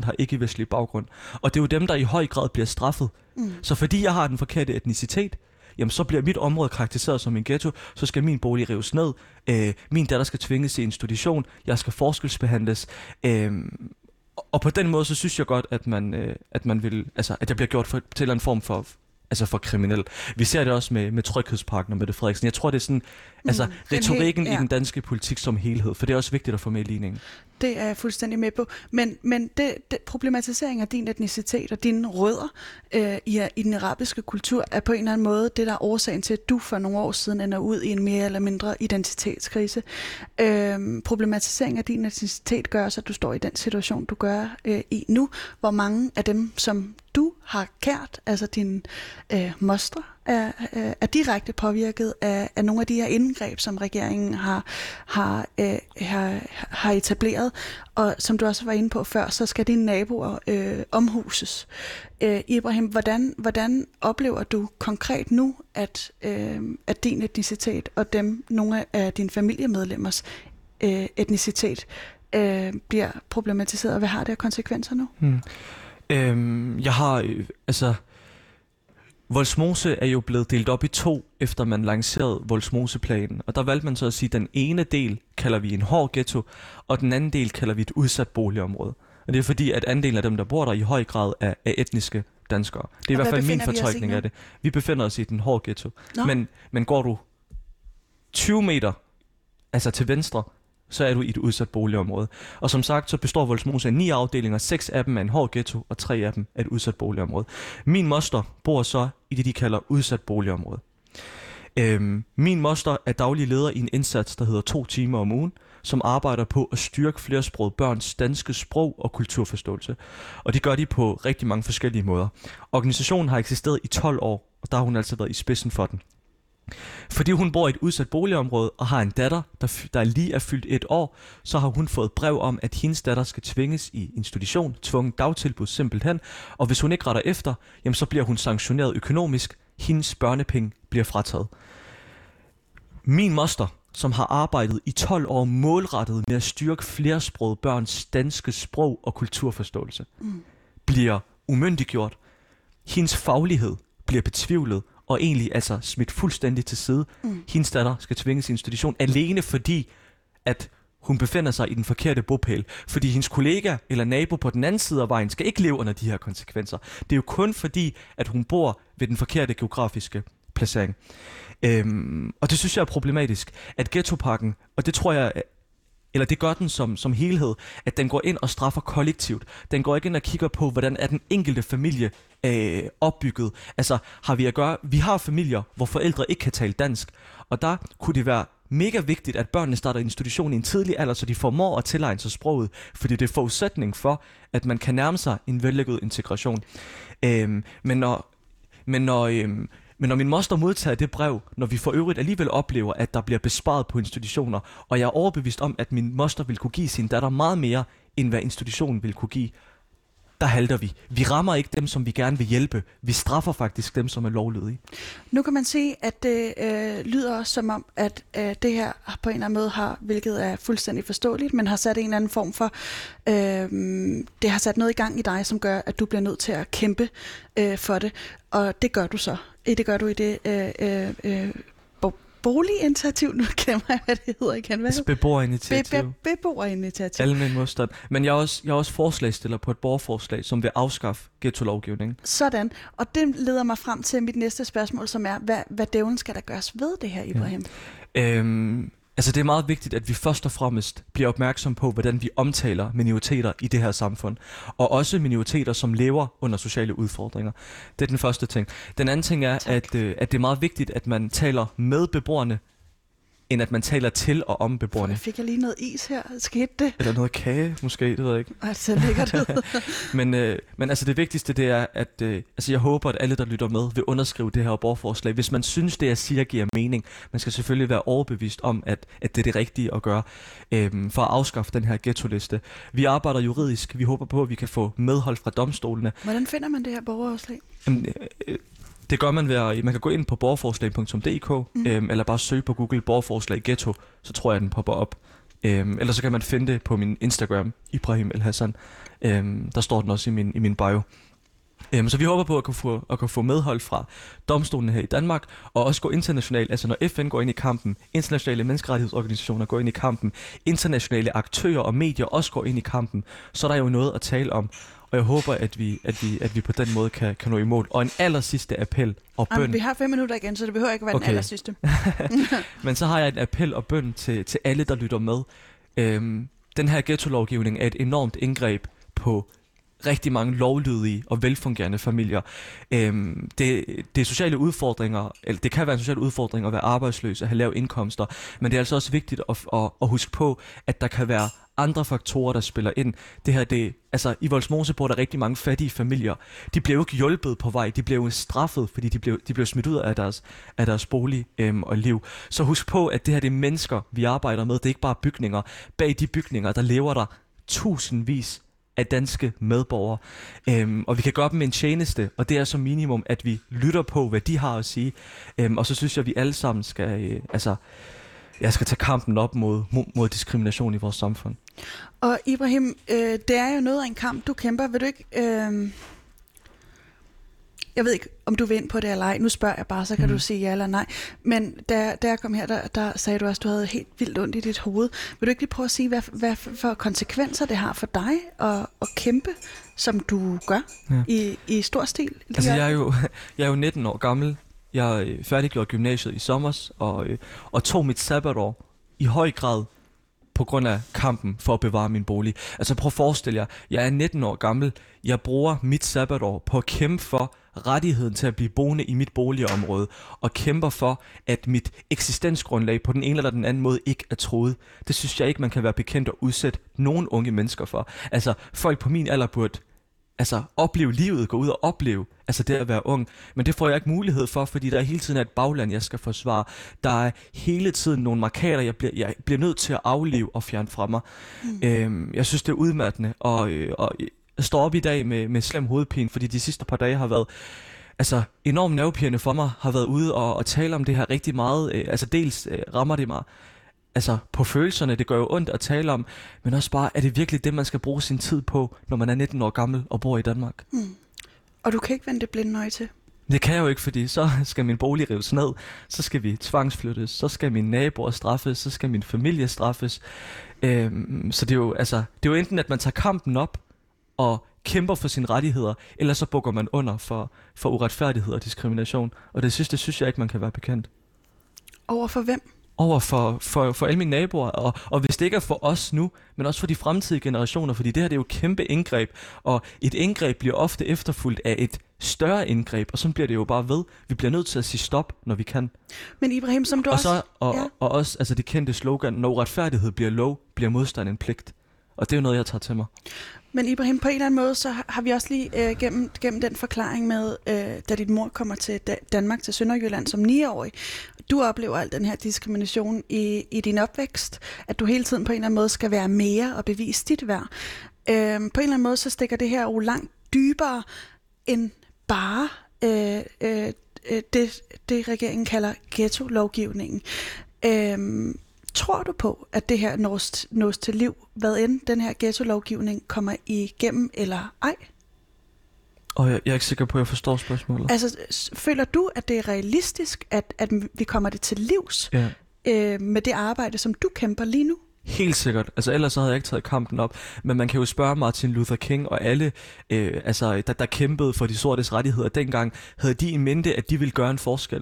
50% har ikke-vestlig baggrund. Og det er jo dem, der i høj grad bliver straffet.
Mm.
Så fordi jeg har den forkerte etnicitet, jamen så bliver mit område karakteriseret som en ghetto, så skal min bolig rives ned, øh, min datter skal tvinges i institution, jeg skal forskelsbehandles, øh, og på den måde, så synes jeg godt, at man, øh, at man vil, altså, at jeg bliver gjort for, til en form for, altså for kriminel. Vi ser det også med, med tryghedspakken og Mette Frederiksen. Jeg tror, det er sådan, altså
Mm, den
retorikken
helt- ja.
i den danske politik som helhed, for det er også vigtigt at få med i ligningen.
Det er jeg fuldstændig med på. Men, men det, det, problematisering af din etnicitet og dine rødder øh, i, i den arabiske kultur er på en eller anden måde det, der er årsagen til, at du for nogle år siden ender ud i en mere eller mindre identitetskrise. Øh, problematisering af din etnicitet gør så, at du står i den situation, du gør øh, i nu, hvor mange af dem, som du har kært, altså dine øh, mostre, er, er, er direkte påvirket af, af nogle af de her indgreb, som regeringen har, har, øh, har, har etableret. Og som du også var inde på før, så skal dine naboer øh, omhuses. Øh, Ibrahim, hvordan, hvordan oplever du konkret nu, at, øh, at din etnicitet og dem, nogle af dine familiemedlemmers øh, etnicitet øh, bliver problematiseret? Hvad har det af konsekvenser nu?
Hmm. Øhm, jeg har, øh, altså, Voldsmose er jo blevet delt op i to, efter man lancerede Voldsmose-planen. Og der valgte man så at sige, at den ene del kalder vi en hård ghetto, og den anden del kalder vi et udsat boligområde. Og det er fordi, at andelen af dem, der bor der, i høj grad er, er etniske danskere. Det er i
Og
hvert
hvad
fald min
i
fortolkning af det. Vi befinder os i den hårde ghetto.
Nå.
Men, men går du 20 meter altså til venstre, så er du i et udsat boligområde. Og som sagt, så består Voldsmose af ni afdelinger, seks af dem er en hård ghetto, og tre af dem er et udsat boligområde. Min moster bor så i det, de kalder udsat boligområde. Øhm, min moster er daglig leder i en indsats, der hedder to timer om ugen, som arbejder på at styrke flersproget børns danske sprog og kulturforståelse. Og det gør de på rigtig mange forskellige måder. Organisationen har eksisteret i 12 år, og der har hun altså været i spidsen for den. Fordi hun bor i et udsat boligområde og har en datter, der, der lige er fyldt et år, så har hun fået brev om, at hendes datter skal tvinges i institution, tvungen dagtilbud simpelthen, og hvis hun ikke retter efter, jamen så bliver hun sanktioneret økonomisk, hendes børnepenge bliver frataget. Min moster, som har arbejdet i 12 år målrettet med at styrke flersproget børns danske sprog og kulturforståelse,
Mm.
bliver umyndiggjort. Hendes faglighed bliver betvivlet og egentlig altså smidt fuldstændig til side.
Mm.
Hendes datter skal tvinges i institution alene fordi, at hun befinder sig i den forkerte bopæl. Fordi hendes kollega eller nabo på den anden side af vejen skal ikke leve under de her konsekvenser. Det er jo kun fordi, at hun bor ved den forkerte geografiske placering. Øhm, og det synes jeg er problematisk, at ghettopakken, og det tror jeg, eller det gør den som, som helhed, at den går ind og straffer kollektivt. Den går ikke ind og kigger på, hvordan er den enkelte familie øh, opbygget. Altså har vi at gøre, vi har familier, hvor forældre ikke kan tale dansk, og der kunne det være mega vigtigt, at børnene starter i institution i en tidlig alder, så de formår at tilegne sig sproget, fordi det er forudsætning for, at man kan nærme sig en vellykket integration. Øhm, men når, men når, øhm, men når min moster modtager det brev, når vi for øvrigt alligevel oplever, at der bliver besparet på institutioner, og jeg er overbevist om, at min moster vil kunne give sin datter meget mere, end hvad institutionen vil kunne give, der halter vi. Vi rammer ikke dem, som vi gerne vil hjælpe. Vi straffer faktisk dem, som er lovlydige.
Nu kan man se, at det øh, lyder også som om, at øh, det her på en eller anden måde har, hvilket er fuldstændig forståeligt, men har sat en eller anden form for, øh, det har sat noget i gang i dig, som gør, at du bliver nødt til at kæmpe øh, for det. Og det gør du så. Det gør du i det øh, øh, øh boliginitiativ. Nu glemmer jeg, hvad det hedder igen. Hvad
Altså beboerinitiativ.
Be- be- beboerinitiativ.
Almen modstand. Men jeg er, også, jeg er også forslagstiller på et borgerforslag, som vil afskaffe ghetto-lovgivningen.
Sådan. Og det leder mig frem til mit næste spørgsmål, som er, hvad, hvad dævlen skal der gøres ved det her, Ibrahim?
Øhm, altså det er meget vigtigt, at vi først og fremmest bliver opmærksom på, hvordan vi omtaler minoriteter i det her samfund. Og også minoriteter, som lever under sociale udfordringer. Det er den første ting. Den anden ting er,
Tak.
at, øh, at det er meget vigtigt, at man taler med beboerne, end at man taler til og om beboerne.
Fik jeg lige noget is her? Skete det?
Eller noget kage, måske, det ved jeg ikke.
Ej, det ser lækkert ud. [LAUGHS]
Men, øh, men altså det vigtigste det er, at øh, altså jeg håber, at alle, der lytter med, vil underskrive det her borgerforslag. Hvis man synes, det jeg siger giver mening, man skal selvfølgelig være overbevist om, at, at det er det rigtige at gøre øh, for at afskaffe den her ghetto-liste. Vi arbejder juridisk. Vi håber på, at vi kan få medhold fra domstolene.
Hvordan finder man det her borgerafslag?
Jamen, øh, øh, det gør man ved at, man kan gå ind på borgerforslag.dk,
Mm.
øhm, eller bare søge på Google borgerforslag ghetto, så tror jeg, den popper op. Øhm, eller så kan man finde det på min Instagram, Ibrahim El Hassan. Øhm, der står den også i min, i min bio. Øhm, så vi håber på at kunne, få, at kunne få medhold fra domstolen her i Danmark, og også gå internationalt, altså når FN går ind i kampen, internationale menneskerettighedsorganisationer går ind i kampen, internationale aktører og medier også går ind i kampen, så er der jo noget at tale om. Og jeg håber, at vi, at vi, at vi på den måde kan, kan nå i mål. Og en aller sidste appel og bøn.
Jamen, vi har fem minutter igen, så det behøver ikke at være okay. den aller sidste. [LAUGHS]
Men så har jeg en appel og bøn til, til alle, der lytter med. Øhm, den her ghetto-lovgivning er et enormt indgreb på rigtig mange lovlydige og velfungerende familier. Øhm, det, det er sociale udfordringer, eller det kan være en social udfordring at være arbejdsløs og have lave indkomster, men det er altså også vigtigt at, at, at huske på, at der kan være andre faktorer, der spiller ind. Det her, det, altså i Voldsmose bor der rigtig mange fattige familier. De blev jo ikke hjulpet på vej, de blev jo straffet, fordi de blev, de blev smidt ud af deres, af deres bolig øhm, og liv. Så husk på, at det her det er mennesker, vi arbejder med. Det er ikke bare bygninger. Bag de bygninger, der lever der tusindvis af danske medborgere. Øhm, og vi kan gøre dem en tjeneste, og det er som minimum, at vi lytter på, hvad de har at sige. Øhm, og så synes jeg, at vi alle sammen skal, øh, altså, jeg skal tage kampen op mod, mod, diskrimination i vores samfund.
Og Ibrahim, øh, det er jo noget af en kamp, du kæmper. Vil du ikke... Øh jeg ved ikke, om du vil ind på det eller ej. Nu spørger jeg bare, så kan mm. du sige ja eller nej. Men da, da jeg kom her, der, der sagde du også, at du havde helt vildt ondt i dit hoved. Vil du ikke lige prøve at sige, hvad, hvad for konsekvenser det har for dig at, at kæmpe, som du gør ja. i, i stor stil?
Altså, jeg er, jo, jeg er jo 19 år gammel. Jeg øh, færdiggjorde gymnasiet i sommer og, øh, og tog mit sabbatår i høj grad på grund af kampen for at bevare min bolig. Altså prøv at forestille jer, jeg er 19 år gammel, jeg bruger mit sabbatår på at kæmpe for rettigheden til at blive boende i mit boligområde, og kæmper for, at mit eksistensgrundlag på den ene eller den anden måde ikke er troet. Det synes jeg ikke, man kan være bekendt at udsætte nogen unge mennesker for. Altså, folk på min alder burde altså opleve livet, gå ud og opleve, altså det at være ung. Men det får jeg ikke mulighed for, fordi der er hele tiden et bagland, jeg skal forsvare. Der er hele tiden nogle markader, jeg bliver, jeg bliver nødt til at afleve og fjerne fra mig. Mm. Øhm, jeg synes, det er udmattende, og, øh, og jeg står op i dag med, med slem hovedpine, fordi de sidste par dage har været altså enormt nervepirrende for mig, har været ude og, og tale om det her rigtig meget. Øh, altså dels øh, rammer det mig altså på følelserne, det gør jo ondt at tale om, men også bare, er det virkelig det, man skal bruge sin tid på, når man er 19 år gammel og bor i Danmark? Mm.
Og du kan ikke vende det blinde øje til?
Det kan jeg jo ikke, fordi så skal min bolig rives ned, så skal vi tvangsflyttes, så skal min naboer straffes, så skal min familie straffes. Øhm, så det er, jo, altså, det er jo enten, at man tager kampen op og kæmper for sine rettigheder, eller så bukker man under for, for uretfærdighed og diskrimination. Og det sidste synes jeg ikke, man kan være bekendt.
Over for hvem?
over for, for, for alle mine naboer, og, og hvis det ikke er for os nu, men også for de fremtidige generationer, fordi det her det er jo et kæmpe indgreb, og et indgreb bliver ofte efterfulgt af et større indgreb, og så bliver det jo bare ved. Vi bliver nødt til at sige stop, når vi kan.
Men Ibrahim, som du
og
også...
Så, og, ja. og også altså det kendte slogan, når retfærdighed bliver lov, bliver modstand en pligt. Og det er jo noget, jeg tager til mig.
Men Ibrahim, på en eller anden måde, så har vi også lige øh, gennem, gennem den forklaring med, øh, da dit mor kommer til Danmark, til Sønderjylland som 9-årig, du oplever al den her diskrimination i, i din opvækst, at du hele tiden på en eller anden måde skal være mere og bevise dit værd. Øh, på en eller anden måde, så stikker det her jo langt dybere end bare øh, øh, øh det, det, regeringen kalder ghetto-lovgivningen. Øh, Tror du på, at det her nås, nås til liv, hvad end den her ghetto-lovgivning kommer igennem eller ej?
Og jeg, jeg er ikke sikker på, at jeg forstår spørgsmålet.
Altså, føler du, at det er realistisk, at, at vi kommer det til livs ja. øh, med det arbejde, som du kæmper lige nu?
Helt sikkert. Altså ellers så havde jeg ikke taget kampen op. Men man kan jo spørge Martin Luther King og alle, øh, altså, der, der kæmpede for de sortes rettigheder dengang, havde de i mente, at de ville gøre en forskel.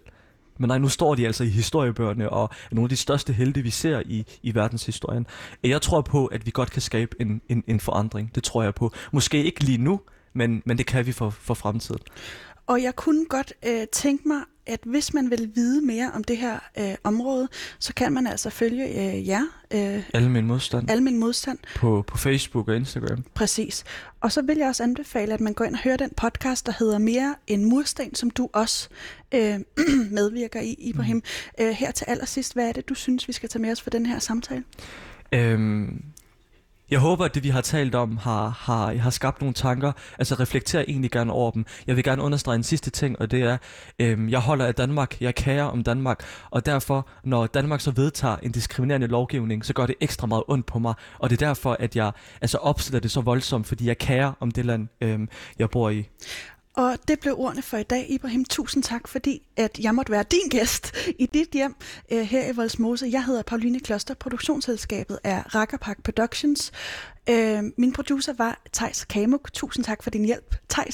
Men nej, nu står de altså i historiebøgerne og er nogle af de største helte, vi ser i, i verdenshistorien. Jeg tror på, at vi godt kan skabe en, en, en forandring. Det tror jeg på. Måske ikke lige nu, men, men det kan vi for, for fremtiden.
Og jeg kunne godt øh, tænke mig, at hvis man vil vide mere om det her øh, område, så kan man altså følge øh, jer.
Øh, Almen Modstand.
Almen Modstand.
På, på Facebook og Instagram.
Præcis. Og så vil jeg også anbefale, at man går ind og hører den podcast, der hedder Mere en mursten, som du også øh, [CLEARS THROAT] medvirker i, Ibrahim. Mm. Øh, her til allersidst, hvad er det, du synes, vi skal tage med os for den her samtale?
Øhm, jeg håber, at det, vi har talt om, har, har, har skabt nogle tanker. Altså reflektere egentlig gerne over dem. Jeg vil gerne understrege en sidste ting, og det er, øhm, jeg holder af Danmark, jeg kærer om Danmark, og derfor, når Danmark så vedtager en diskriminerende lovgivning, så gør det ekstra meget ondt på mig, og det er derfor, at jeg altså opstiller det så voldsomt, fordi jeg kærer om det land, øhm, jeg bor i.
Og det blev ordene for i dag, Ibrahim. Tusind tak, fordi at jeg måtte være din gæst i dit hjem øh, her i Voldsmose. Jeg hedder Pauline Kloster. Produktionsselskabet er Rakkerpark Productions. Øh, min producer var Tejs Kamuk. Tusind tak for din hjælp, Tejs.